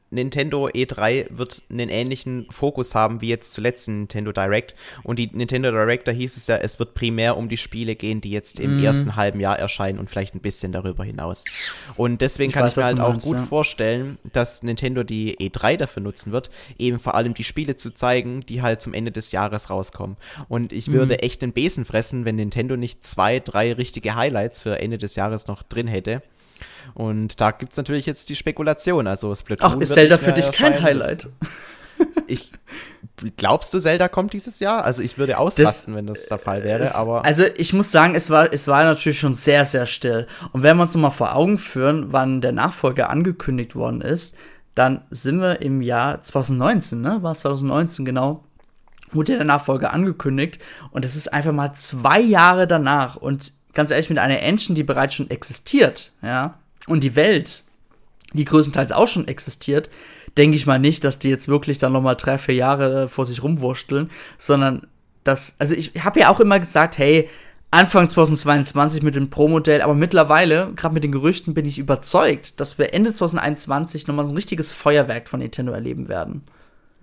Nintendo E3 wird einen ähnlichen Fokus haben wie jetzt zuletzt Nintendo Direct. Und die Nintendo Direct, da hieß es ja, es wird primär um die Spiele gehen, die jetzt im mm. ersten halben Jahr erscheinen und vielleicht ein bisschen darüber hinaus. Und deswegen ich kann weiß, ich mir halt meinst, auch gut ja. vorstellen, dass Nintendo die E3 dafür nutzen wird, eben vor allem die Spiele zu zeigen, die halt zum Ende des Jahres rauskommen. Und ich würde mm. echt den Besen fressen, wenn Nintendo nicht zwei, drei richtige Highlights für Ende des Jahres noch drin hätte. Und da gibt es natürlich jetzt die Spekulation. Also Splatoon Ach, ist Zelda für dich kein Highlight? ich glaubst du, Zelda kommt dieses Jahr? Also ich würde ausrasten, das, wenn das der Fall wäre. Aber also ich muss sagen, es war, es war natürlich schon sehr, sehr still. Und wenn wir uns mal vor Augen führen, wann der Nachfolger angekündigt worden ist, dann sind wir im Jahr 2019, ne? War es 2019 genau? Wurde der Nachfolger angekündigt und es ist einfach mal zwei Jahre danach und ganz ehrlich mit einer Engine, die bereits schon existiert, ja, und die Welt, die größtenteils auch schon existiert, denke ich mal nicht, dass die jetzt wirklich dann noch mal drei, vier Jahre äh, vor sich rumwursteln, sondern das, also ich habe ja auch immer gesagt, hey, Anfang 2022 mit dem Pro-Modell, aber mittlerweile, gerade mit den Gerüchten, bin ich überzeugt, dass wir Ende 2021 nochmal so ein richtiges Feuerwerk von Nintendo erleben werden.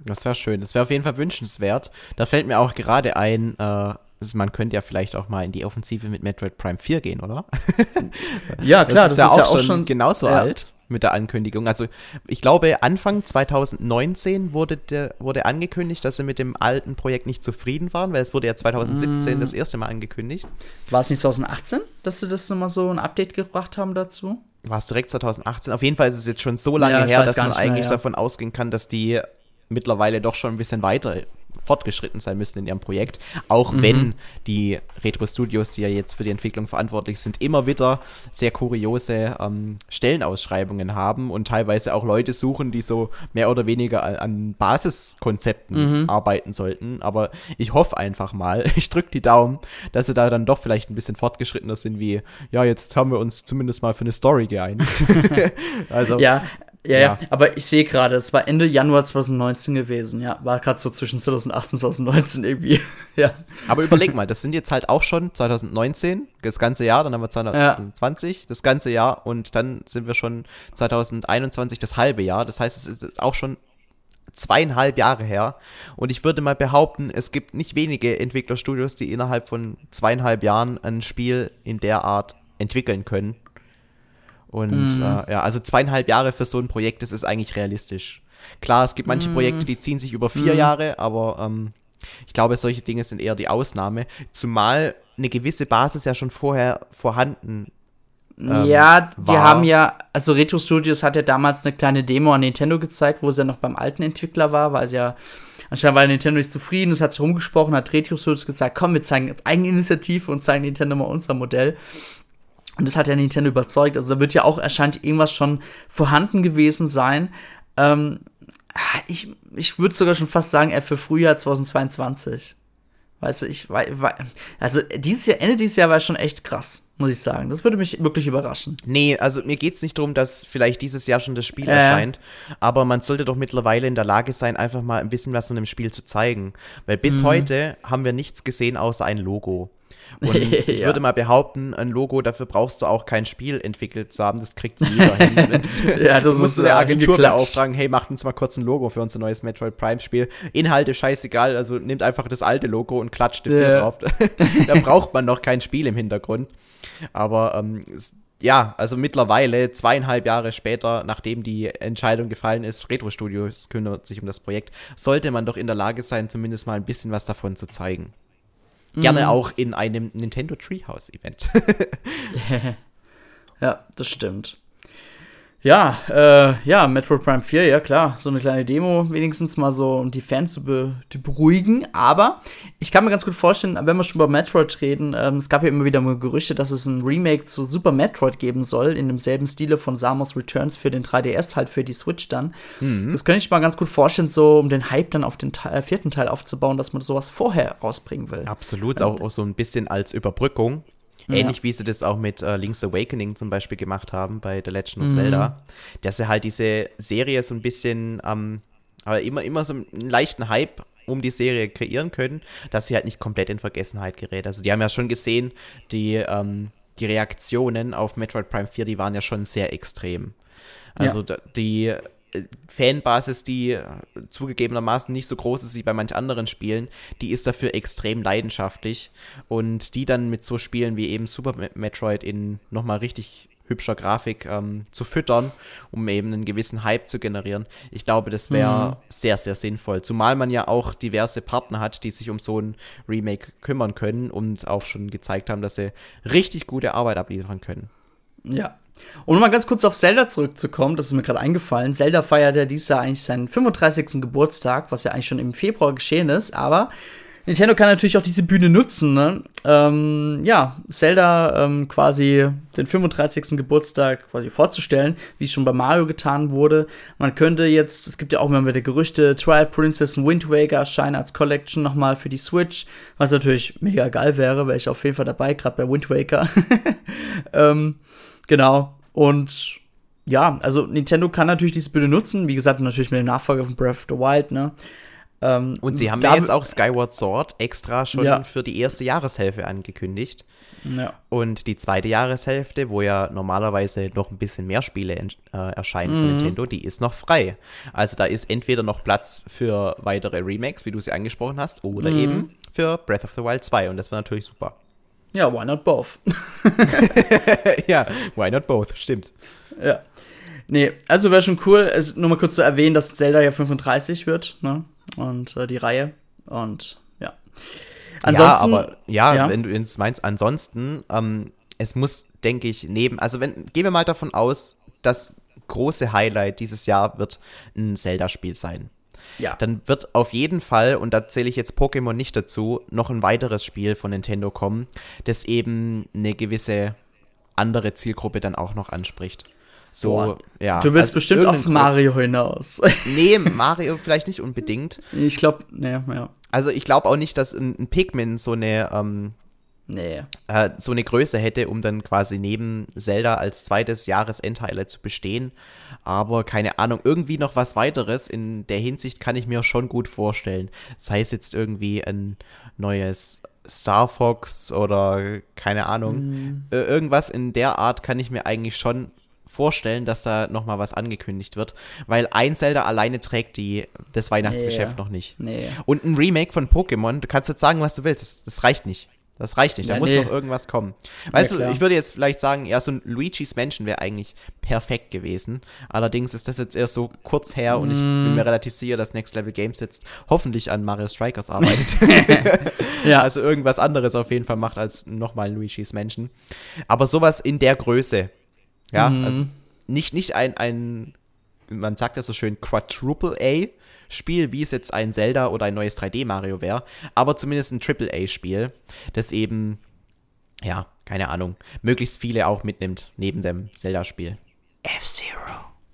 Das wäre schön. Das wäre auf jeden Fall wünschenswert. Da fällt mir auch gerade ein, äh, also man könnte ja vielleicht auch mal in die Offensive mit Metroid Prime 4 gehen, oder? Ja, klar, das ist, das ist ja, auch, schon genauso ja. alt mit der Ankündigung. Also ich glaube, Anfang 2019 wurde, der, wurde angekündigt, dass sie mit dem alten Projekt nicht zufrieden waren, weil es wurde ja 2017 mm. das erste Mal angekündigt. War es nicht 2018, dass sie das nochmal so ein Update gebracht haben dazu? war es direkt 2018? Auf jeden Fall ist es jetzt schon so lange Ja, her, dass man nicht mehr, eigentlich ja. davon ausgehen kann, dass die mittlerweile doch schon ein bisschen weiter fortgeschritten sein müssten in ihrem Projekt. Auch Mhm. wenn die Retro Studios, die ja jetzt für die Entwicklung verantwortlich sind, immer wieder sehr kuriose ähm, Stellenausschreibungen haben und teilweise auch Leute suchen, die so mehr oder weniger an, an Basiskonzepten Mhm. arbeiten sollten. Aber ich hoffe einfach mal, ich drücke die Daumen, dass sie da dann doch vielleicht ein bisschen fortgeschrittener sind, wie, ja, jetzt haben wir uns zumindest mal für eine Story geeinigt. also, Ja, ja, ja, Ja. aber ich sehe gerade, es war Ende Januar 2019 gewesen, ja. War gerade so zwischen 2018 und 2019 irgendwie. ja. Aber überleg mal, das sind jetzt halt auch schon 2019, das ganze Jahr, dann haben wir 2020, das ganze Jahr und dann sind wir schon 2021, das halbe Jahr. Das heißt, es ist auch schon zweieinhalb Jahre her. Und ich würde mal behaupten, es gibt nicht wenige Entwicklerstudios, die innerhalb von zweieinhalb Jahren ein Spiel in der Art entwickeln können. Und Mhm. äh, ja, also zweieinhalb Jahre für so ein Projekt, das ist eigentlich realistisch. Klar, es gibt manche Mhm. Projekte, die ziehen sich über vier Jahre, aber ähm, ich glaube, solche Dinge sind eher die Ausnahme. Zumal eine gewisse Basis ja schon vorher vorhanden Ähm, ja, die war- haben ja, also Retro Studios hat ja damals eine kleine Demo an Nintendo gezeigt, wo sie ja noch beim alten Entwickler war, weil sie ja, anscheinend war Nintendo nicht zufrieden, es hat sich rumgesprochen, hat Retro Studios gesagt, komm, wir zeigen jetzt Eigeninitiative und zeigen Nintendo mal unser Modell. Und das hat ja Nintendo überzeugt. Also da wird ja auch erscheint irgendwas schon vorhanden gewesen sein. Ähm, ich ich würde sogar schon fast sagen, eher für Frühjahr 2022. Weißt du, ich wei- wei- also dieses Jahr, Ende dieses Jahr war schon echt krass, muss ich sagen. Das würde mich wirklich überraschen. Nee, also mir geht es nicht darum, dass vielleicht dieses Jahr schon das Spiel Äh. erscheint, aber man sollte doch mittlerweile in der Lage sein, einfach mal ein bisschen was von dem Spiel zu zeigen. Weil bis Mhm. heute haben wir nichts gesehen außer ein Logo. Und ich Ja. würde mal behaupten, ein Logo, dafür brauchst du auch kein Spiel entwickelt zu haben, das kriegt jeder hin. Ja, Du musst eine äh, Agentur beauftragen, hey, macht uns mal kurz ein Logo für unser neues Metroid Prime Spiel. Inhalte scheißegal, also nehmt einfach das alte Logo und klatscht es Ja. drauf. da braucht man noch kein Spiel im Hintergrund. Aber ähm, ja, also mittlerweile, zweieinhalb Jahre später, nachdem die Entscheidung gefallen ist, Retro Studios kümmert sich um das Projekt, sollte man doch in der Lage sein, zumindest mal ein bisschen was davon zu zeigen. Gerne Mhm. auch in einem Nintendo Treehouse Event. Ja, das stimmt. Ja, äh, ja, Metroid Prime 4, ja klar, so eine kleine Demo, wenigstens mal so, um die Fans zu, be zu beruhigen. Aber ich kann mir ganz gut vorstellen, wenn wir schon über Metroid reden, ähm, es gab ja immer wieder mal Gerüchte, dass es ein Remake zu Super Metroid geben soll, in demselben Stile von Samus Returns für den 3DS, halt für die Switch dann. Das könnte ich mal ganz gut vorstellen, so um den Hype dann auf den Te äh, vierten Teil aufzubauen, dass man sowas vorher rausbringen will. Absolut, auch, auch so ein bisschen als Überbrückung. Ähnlich wie sie das auch mit äh, Link's Awakening zum Beispiel gemacht haben bei The Legend of Zelda. Dass sie halt diese Serie so ein bisschen, ähm, aber immer, immer so einen leichten Hype um die Serie kreieren können, dass sie halt nicht komplett in Vergessenheit gerät. Also die haben ja schon gesehen, die, ähm, die Reaktionen auf Metroid Prime 4, die waren ja schon sehr extrem. Also da, die äh, Fanbasis, die äh, zugegebenermaßen nicht so groß ist wie bei manch anderen Spielen, die ist dafür extrem leidenschaftlich. Und die dann mit so Spielen wie eben Super Me- Metroid in nochmal richtig hübscher Grafik ähm, zu füttern, um eben einen gewissen Hype zu generieren. Ich glaube, das wäre sehr, sehr sinnvoll. Zumal man ja auch diverse Partner hat, die sich um so ein Remake kümmern können und auch schon gezeigt haben, dass sie richtig gute Arbeit abliefern können. Ja. Und um mal ganz kurz auf Zelda zurückzukommen, das ist mir gerade eingefallen. Zelda feiert ja dieses Jahr eigentlich seinen 35. Geburtstag, was ja eigentlich schon im Februar geschehen ist, aber Nintendo kann natürlich auch diese Bühne nutzen, ne? Ähm, ja, Zelda ähm, quasi den 35. Geburtstag quasi vorzustellen, wie es schon bei Mario getan wurde. Man könnte jetzt, es gibt ja auch immer wieder Gerüchte, Twilight Princess und Wind Waker erscheinen als Collection nochmal für die Switch, was natürlich mega geil wäre, wäre ich auf jeden Fall dabei, gerade bei Wind Waker. ähm, Genau. Und ja, also Nintendo kann natürlich diese Bühne nutzen. Wie gesagt, natürlich mit dem Nachfolger von Breath of the Wild, ne? Ähm, Und sie haben ja jetzt auch Skyward Sword extra schon Ja. für die erste Jahreshälfte angekündigt. Ja. Und die zweite Jahreshälfte, wo ja normalerweise noch ein bisschen mehr Spiele äh, erscheinen von Nintendo, die ist noch frei. Also da ist entweder noch Platz für weitere Remakes, wie du sie angesprochen hast, oder eben für Breath of the Wild 2. Und das war natürlich super. Ja, why not both? ja, why not both? Stimmt. ja. Nee, also wäre schon cool, also nur mal kurz zu erwähnen, dass Zelda ja 35 wird, ne? Und äh, die Reihe. Und ja. Ansonsten. ja, aber ja, ja. wenn du es meinst, ansonsten, ähm, es muss, denke ich, neben, also wenn, gehen wir mal davon aus, das große Highlight dieses Jahr wird ein Zelda-Spiel sein. Ja. Dann wird auf jeden Fall, und da zähle ich jetzt Pokémon nicht dazu, noch ein weiteres Spiel von Nintendo kommen, das eben eine gewisse andere Zielgruppe dann auch noch anspricht. So, Boah. ja. Du willst also bestimmt auf Mario hinaus. Nee, Mario vielleicht nicht unbedingt. ich glaube, nee, ja. Also ich glaube auch nicht, dass ein, ein Pikmin so eine, ähm, Nee. äh, so eine Größe hätte, um dann quasi neben Zelda als zweites Jahresendhighlight zu bestehen. Aber keine Ahnung, irgendwie noch was weiteres in der Hinsicht kann ich mir schon gut vorstellen. Sei es jetzt irgendwie ein neues Star Fox oder keine Ahnung. Äh, irgendwas in der Art kann ich mir eigentlich schon vorstellen, dass da noch mal was angekündigt wird, weil ein Zelda alleine trägt die das Weihnachtsgeschäft Ja. noch nicht. Nee. Und ein Remake von Pokémon, du kannst jetzt sagen, was du willst, das, das reicht nicht. Das reicht nicht, da Ja, muss nee. noch irgendwas kommen. Weißt Ja, du, ich würde jetzt vielleicht sagen, ja, so ein Luigi's Mansion wäre eigentlich perfekt gewesen. Allerdings ist das jetzt erst so kurz her und ich Mm. bin mir relativ sicher, dass Next Level Games jetzt hoffentlich an Mario Strikers arbeitet. Ja. Also irgendwas anderes auf jeden Fall macht als nochmal Luigi's Mansion. Aber sowas in der Größe. Ja, Mhm. also nicht, nicht ein, ein, man sagt das so schön, Quadruple A. Spiel, wie es jetzt ein Zelda oder ein neues 3D Mario wäre, aber zumindest ein Triple A Spiel, das eben, ja, keine Ahnung, möglichst viele auch mitnimmt neben dem Zelda-Spiel. F-Zero.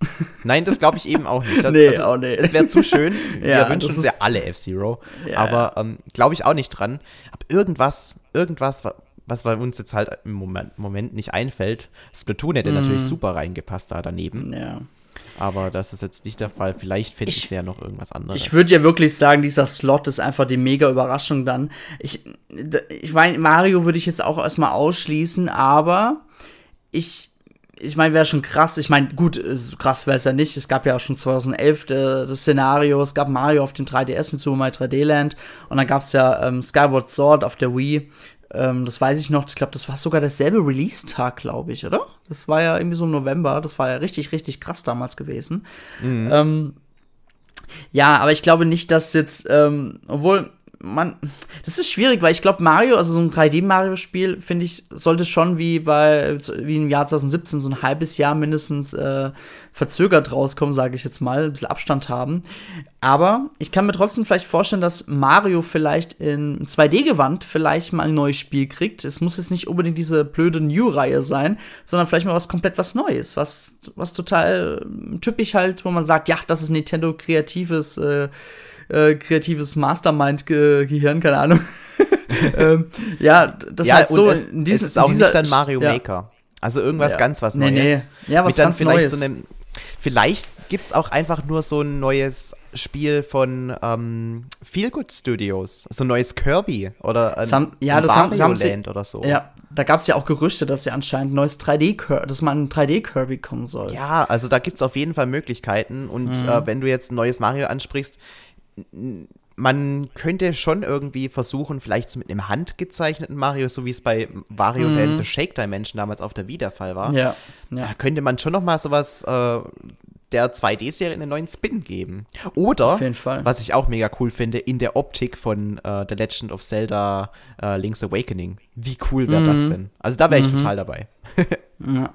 Nein, das glaube ich eben auch nicht. Das, Nee, auch nicht. Es wäre zu schön. Wir Ja, wünschen uns ja alle F-Zero. Ja, aber ähm, glaube ich auch nicht dran. Aber irgendwas, irgendwas, wa- was bei uns jetzt halt im Moment, Moment nicht einfällt. Splatoon hätte natürlich super reingepasst da daneben. Ja. Aber das ist jetzt nicht der Fall. Vielleicht finden Ich- sie ja noch irgendwas anderes. Ich würde ja wirklich sagen, dieser Slot ist einfach die mega Überraschung dann. Ich, ich meine, Mario würde ich jetzt auch erstmal ausschließen, aber ich, ich meine, wäre schon krass. Ich meine, gut, äh, krass wäre es ja nicht. Es gab ja auch schon 2011 äh, das Szenario. Es gab Mario auf den 3DS mit Super Mario 3D Land und dann gab es ja ähm, Skyward Sword auf der Wii. Ähm, das weiß ich noch. Ich glaube, das war sogar derselbe Release-Tag, glaube ich, oder? Das war ja irgendwie so im November. Das war ja richtig, richtig krass damals gewesen. Ähm, ja, aber ich glaube nicht, dass jetzt, ähm, obwohl man, das ist schwierig, weil ich glaube Mario, also so ein 3D-Mario-Spiel, finde ich, sollte schon wie bei, wie im Jahr 2017 so ein halbes Jahr mindestens äh, verzögert rauskommen, sage ich jetzt mal, ein bisschen Abstand haben. Aber ich kann mir trotzdem vielleicht vorstellen, dass Mario vielleicht in 2D-Gewand vielleicht mal ein neues Spiel kriegt. Es muss jetzt nicht unbedingt diese blöde New-Reihe sein, sondern vielleicht mal was komplett was Neues, was, was total typisch halt, wo man sagt, ja, das ist Nintendo kreatives, äh, äh, kreatives Mastermind-Gehirn, keine Ahnung. ähm, ja, das ja, halt so es, in diesem- es ist auch dieser- nicht dann Mario ja. Maker. Also irgendwas Ja. ganz was Nee, Neues. nee. Ja, was Mit dann ganz vielleicht Neues. So einem, vielleicht gibt es auch einfach nur so ein neues Spiel von ähm, Feelgood Studios. So ein neues Kirby oder ein, haben- ja, ein das haben- haben sie- oder so. Ja, da gab es ja auch Gerüchte, dass ja anscheinend ein neues 3D Kirby, dass mal ein 3D Kirby kommen soll. Ja, also da gibt es auf jeden Fall Möglichkeiten. Und Mhm. äh, wenn du jetzt ein neues Mario ansprichst, man könnte schon irgendwie versuchen, vielleicht mit einem handgezeichneten Mario, so wie es bei Wario Land The Shake Dimension damals auf der Wii der Fall war, Mhm. Ja, da ja. könnte man schon noch mal sowas äh, der 2D-Serie einen neuen Spin geben. Oder, was ich auch mega cool finde, in der Optik von äh, The Legend of Zelda äh, Link's Awakening. Wie cool wäre Mhm. das denn? Also da wäre ich total dabei. Ja.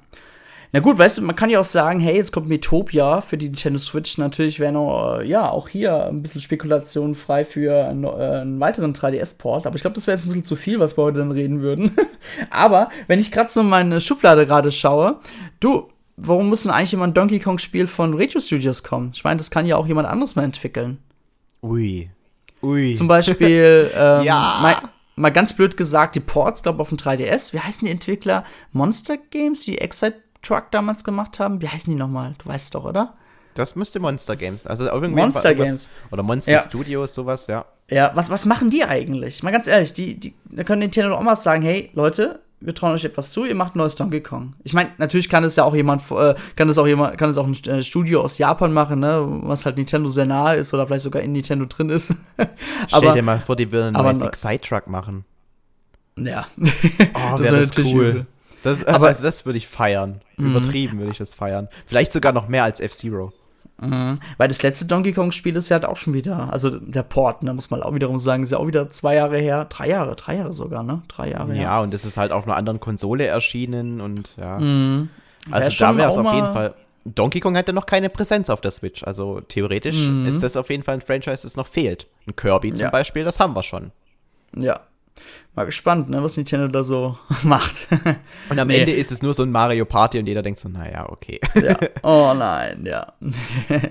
Na gut, weißt du, man kann ja auch sagen, hey, jetzt kommt Metopia für die Nintendo Switch. Natürlich wäre noch, äh, ja, auch hier ein bisschen Spekulation frei für einen, äh, einen weiteren 3DS-Port. Aber ich glaube, das wäre jetzt ein bisschen zu viel, was wir heute dann reden würden. Aber wenn ich gerade so in meine Schublade gerade schaue, du, warum muss denn eigentlich immer ein Donkey Kong-Spiel von Retro Studios kommen? Ich meine, das kann ja auch jemand anderes mal entwickeln. Ui. Ui. Zum Beispiel, ähm, Ja. mal, mal ganz blöd gesagt, die Ports, glaube auf dem 3DS. Wie heißen die Entwickler? Monster Games, die Excite Truck damals gemacht haben? Wie heißen die nochmal? Du weißt doch, oder? Das müsste Monster Games. Also irgendwie Monster Games. Oder Monster Ja. Studios, sowas, ja. Ja, was, was machen die eigentlich? Mal ganz ehrlich, die, die, da können Nintendo doch auch mal sagen, hey, Leute, wir trauen euch etwas zu, ihr macht ein neues Donkey Kong. Ich meine, natürlich kann es ja auch jemand, äh, kann es auch jemand, kann es auch ein äh, Studio aus Japan machen, ne, was halt Nintendo sehr nahe ist oder vielleicht sogar in Nintendo drin ist. Stell dir mal vor, die würden ein aber neues neu- Excite-Truck machen. ja. Oh, Das wäre wär das cool. übel. Das, Aber- also das würde ich feiern. Übertrieben würde ich das feiern. Vielleicht sogar noch mehr als F-Zero. Mhm. Weil das letzte Donkey Kong-Spiel ist ja halt auch schon wieder, also der Port, ne, muss man auch wiederum sagen, ist ja auch wieder zwei Jahre her, drei Jahre, drei Jahre sogar, ne? Drei Jahre Ja, her. und das ist halt auf einer anderen Konsole erschienen und ja. Mhm. Also schon da wäre es auf jeden Fall. Donkey Kong hatte noch keine Präsenz auf der Switch. Also theoretisch Mhm. ist das auf jeden Fall ein Franchise, das noch fehlt. Ein Kirby zum Ja. Beispiel, das haben wir schon. Ja. Mal gespannt, ne, was Nintendo da so macht. Und am Nee. Ende ist es nur so ein Mario Party und jeder denkt so, naja, okay. ja. Oh nein, ja.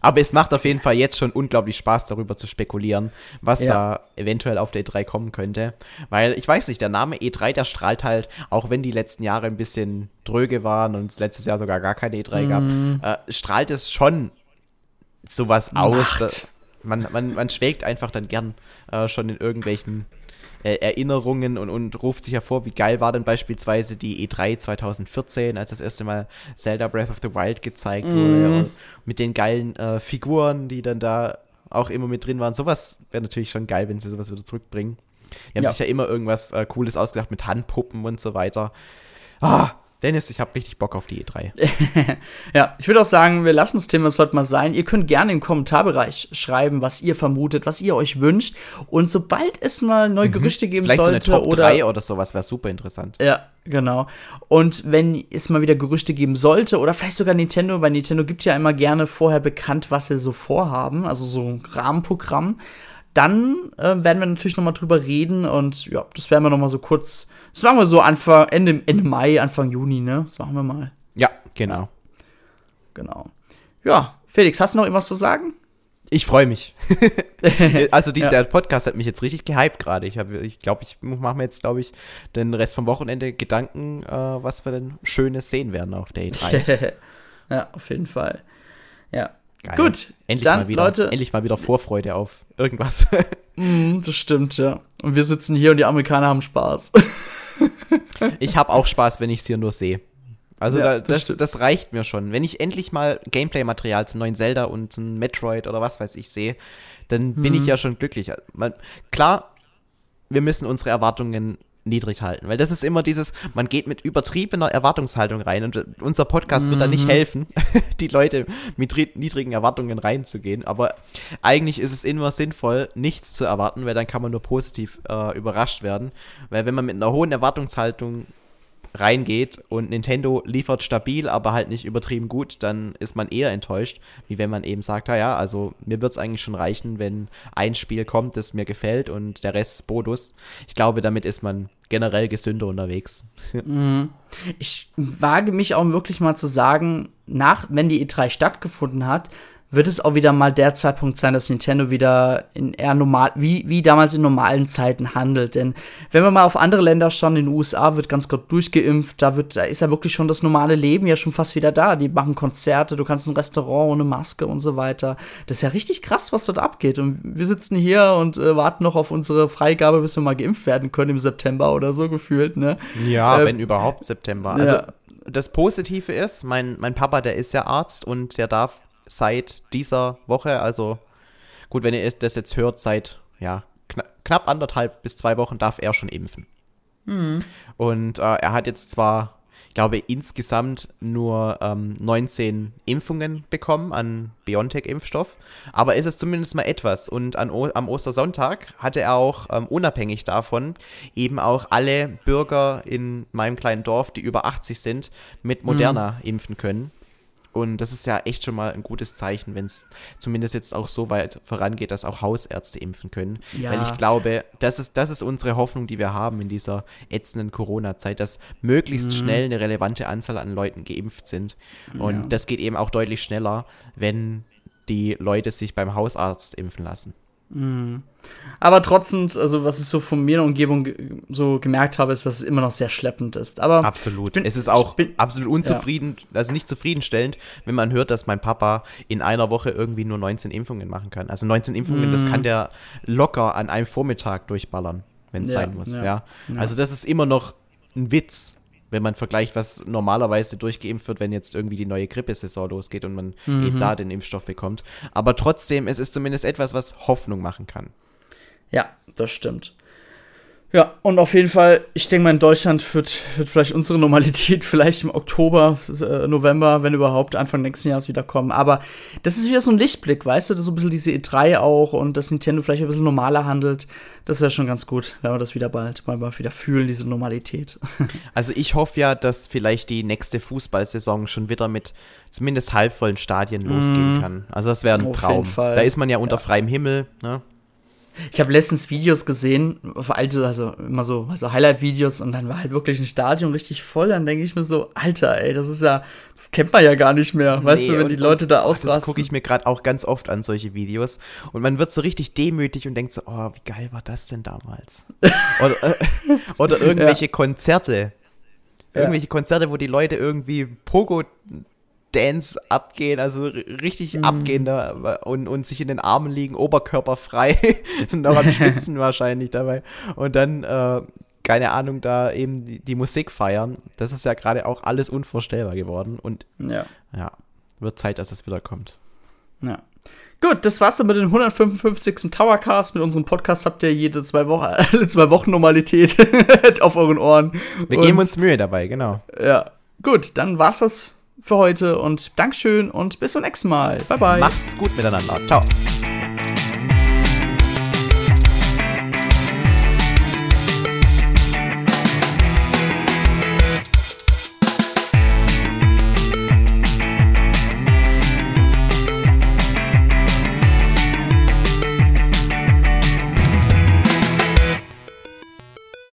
Aber es macht auf jeden Fall jetzt schon unglaublich Spaß, darüber zu spekulieren, was Ja. da eventuell auf der E3 kommen könnte. Weil ich weiß nicht, der Name E3, der strahlt halt, auch wenn die letzten Jahre ein bisschen dröge waren und es letztes Jahr sogar gar keine E3 Mhm. gab, äh, strahlt es schon sowas aus. Da, man, man, man schwelgt einfach dann gern äh, schon in irgendwelchen äh, Erinnerungen und, und ruft sich hervor, wie geil war denn beispielsweise die E3 2014, als das erste Mal Zelda Breath of the Wild gezeigt wurde. Und mit den geilen äh, Figuren, die dann da auch immer mit drin waren. Sowas wäre natürlich schon geil, wenn sie sowas wieder zurückbringen. Die haben Ja. sich ja immer irgendwas äh, Cooles ausgedacht mit Handpuppen und so weiter. Ah, Dennis, ich habe richtig Bock auf die E E3. Ja, ich würde auch sagen, wir lassen das Thema heute mal sein. Ihr könnt gerne im Kommentarbereich schreiben, was ihr vermutet, was ihr euch wünscht. Und sobald es mal neue Gerüchte geben Mhm. Vielleicht sollte so eine Top oder 3 oder sowas wäre super interessant. Ja, genau. Und wenn es mal wieder Gerüchte geben sollte, oder vielleicht sogar Nintendo, weil Nintendo gibt ja immer gerne vorher bekannt, was sie so vorhaben, also so ein Rahmenprogramm, dann äh, werden wir natürlich noch mal drüber reden und ja, das werden wir noch mal so kurz, das machen wir so Anfang, Ende, Ende Mai, Anfang Juni, ne? Das machen wir mal, Ja, genau. genau. Ja, Felix, hast du noch irgendwas zu sagen? Ich freue mich. also die, Ja. der Podcast hat mich jetzt richtig gehypt gerade. Ich glaube, ich, glaub, ich mache mir jetzt, glaube ich, den Rest vom Wochenende Gedanken, äh, was wir denn Schönes sehen werden auf der E3. ja, auf jeden Fall. Ja. Geil. Gut, endlich dann, mal wieder, Leute- endlich mal wieder Vorfreude auf irgendwas. Mm, das stimmt, ja. Und wir sitzen hier und die Amerikaner haben Spaß. ich habe auch Spaß, wenn ich es hier nur sehe. Also Ja, da, das das, das reicht mir schon. Wenn ich endlich mal Gameplay-Material zum neuen Zelda und zum Metroid oder was weiß ich sehe, dann bin Mhm. ich ja schon glücklich. Man, klar, wir müssen unsere Erwartungen niedrig halten, weil das ist immer dieses, man geht mit übertriebener Erwartungshaltung rein und unser Podcast wird da nicht Mhm. helfen, die Leute mit ri- niedrigen Erwartungen reinzugehen, aber eigentlich ist es immer sinnvoll, nichts zu erwarten, weil dann kann man nur positiv äh, überrascht werden, weil wenn man mit einer hohen Erwartungshaltung reingeht und Nintendo liefert stabil, aber halt nicht übertrieben gut, dann ist man eher enttäuscht, wie wenn man eben sagt, ja, also mir wird es eigentlich schon reichen, wenn ein Spiel kommt, das mir gefällt und der Rest ist Bonus. Ich glaube, damit ist man generell gesünder unterwegs. Ich wage mich auch wirklich mal zu sagen, nach, wenn die E3 stattgefunden hat, wird es auch wieder mal der Zeitpunkt sein, dass Nintendo wieder in eher normal, wie, wie damals in normalen Zeiten handelt. Denn wenn wir mal auf andere Länder schauen, in den USA wird ganz gut durchgeimpft, da wird, da ist ja wirklich schon das normale Leben ja schon fast wieder da. Die machen Konzerte, du kannst ein Restaurant ohne Maske und so weiter. Das ist ja richtig krass, was dort abgeht. Und wir sitzen hier und äh, warten noch auf unsere Freigabe, bis wir mal geimpft werden können im September oder so gefühlt, ne? Ja, Äh, wenn überhaupt September. Also ja. das Positive ist, mein, mein Papa, der ist ja Arzt und der darf seit dieser Woche, also gut, wenn ihr das jetzt hört, seit ja, kna knapp anderthalb bis zwei Wochen darf er schon impfen. Und äh, er hat jetzt zwar, ich glaube, insgesamt nur ähm, 19 Impfungen bekommen an BioNTech-Impfstoff, aber es ist zumindest mal etwas. Und an o am Ostersonntag hatte er auch, ähm, unabhängig davon, eben auch alle Bürger in meinem kleinen Dorf, die über 80 sind, mit Moderna impfen können. Und das ist ja echt schon mal ein gutes Zeichen, wenn es zumindest jetzt auch so weit vorangeht, dass auch Hausärzte impfen können. Ja. Weil ich glaube, das ist, das ist unsere Hoffnung, die wir haben in dieser ätzenden Corona-Zeit, dass möglichst schnell eine relevante Anzahl an Leuten geimpft sind. Und Ja. das geht eben auch deutlich schneller, wenn die Leute sich beim Hausarzt impfen lassen. Aber trotzdem, also was ich so von mir in der Umgebung ge- so gemerkt habe, ist, dass es immer noch sehr schleppend ist. Aber Absolut. bin- es ist auch bin- absolut unzufrieden, also nicht zufriedenstellend, wenn man hört, dass mein Papa in einer Woche irgendwie nur 19 Impfungen machen kann. Also 19 Impfungen, das kann der locker an einem Vormittag durchballern, wenn es Ja, sein muss. ja, Ja, ja. Also das ist immer noch ein Witz, wenn man vergleicht, was normalerweise durchgeimpft wird, wenn jetzt irgendwie die neue Grippesaison losgeht und man Mhm. eben da den Impfstoff bekommt. Aber trotzdem, es ist zumindest etwas, was Hoffnung machen kann. ja, das stimmt. Ja, und auf jeden Fall, ich denke mal, in Deutschland wird, wird vielleicht unsere Normalität vielleicht im Oktober, äh, November, wenn überhaupt, Anfang nächsten Jahres wiederkommen. Aber das ist wieder so ein Lichtblick, weißt du, das ist so ein bisschen diese E3 auch und dass Nintendo vielleicht ein bisschen normaler handelt. Das wäre schon ganz gut, wenn wir das wieder bald mal wieder fühlen, diese Normalität. Also ich hoffe ja, dass vielleicht die nächste Fußballsaison schon wieder mit zumindest halbvollen Stadien losgehen mm. kann. Also das wäre ein Traum. Da ist man ja unter ja. freiem Himmel, ne? Ich habe letztens Videos gesehen, alte, also immer so also Highlight-Videos und dann war halt wirklich ein Stadion richtig voll. Dann denke ich mir so, Alter, ey, das ist ja, das kennt man ja gar nicht mehr. Weißt nee, du, wenn die Leute da ausrasten. Das gucke ich mir gerade auch ganz oft an, solche Videos. Und man wird so richtig demütig und denkt so, oh, wie geil war das denn damals? oder, äh, oder irgendwelche ja. Konzerte. Irgendwelche ja. Konzerte, wo die Leute irgendwie Pogo Dance abgehen, also richtig mhm. abgehen da und, und sich in den Armen liegen, oberkörperfrei, noch am Schwitzen wahrscheinlich dabei. Und dann, äh, keine Ahnung, da eben die, die, Musik feiern. Das ist ja gerade auch alles unvorstellbar geworden. Und ja. ja, wird Zeit, dass es wiederkommt. Ja. Gut, das war's dann mit den 155. Towercast. Mit unserem Podcast habt ihr jede zwei Wochen, alle zwei Wochen Normalität auf euren Ohren. Wir und, geben uns Mühe dabei, genau. Ja. Gut, dann war's das für heute und Dankeschön und bis zum nächsten Mal. Bye bye. Macht's gut miteinander. Ciao.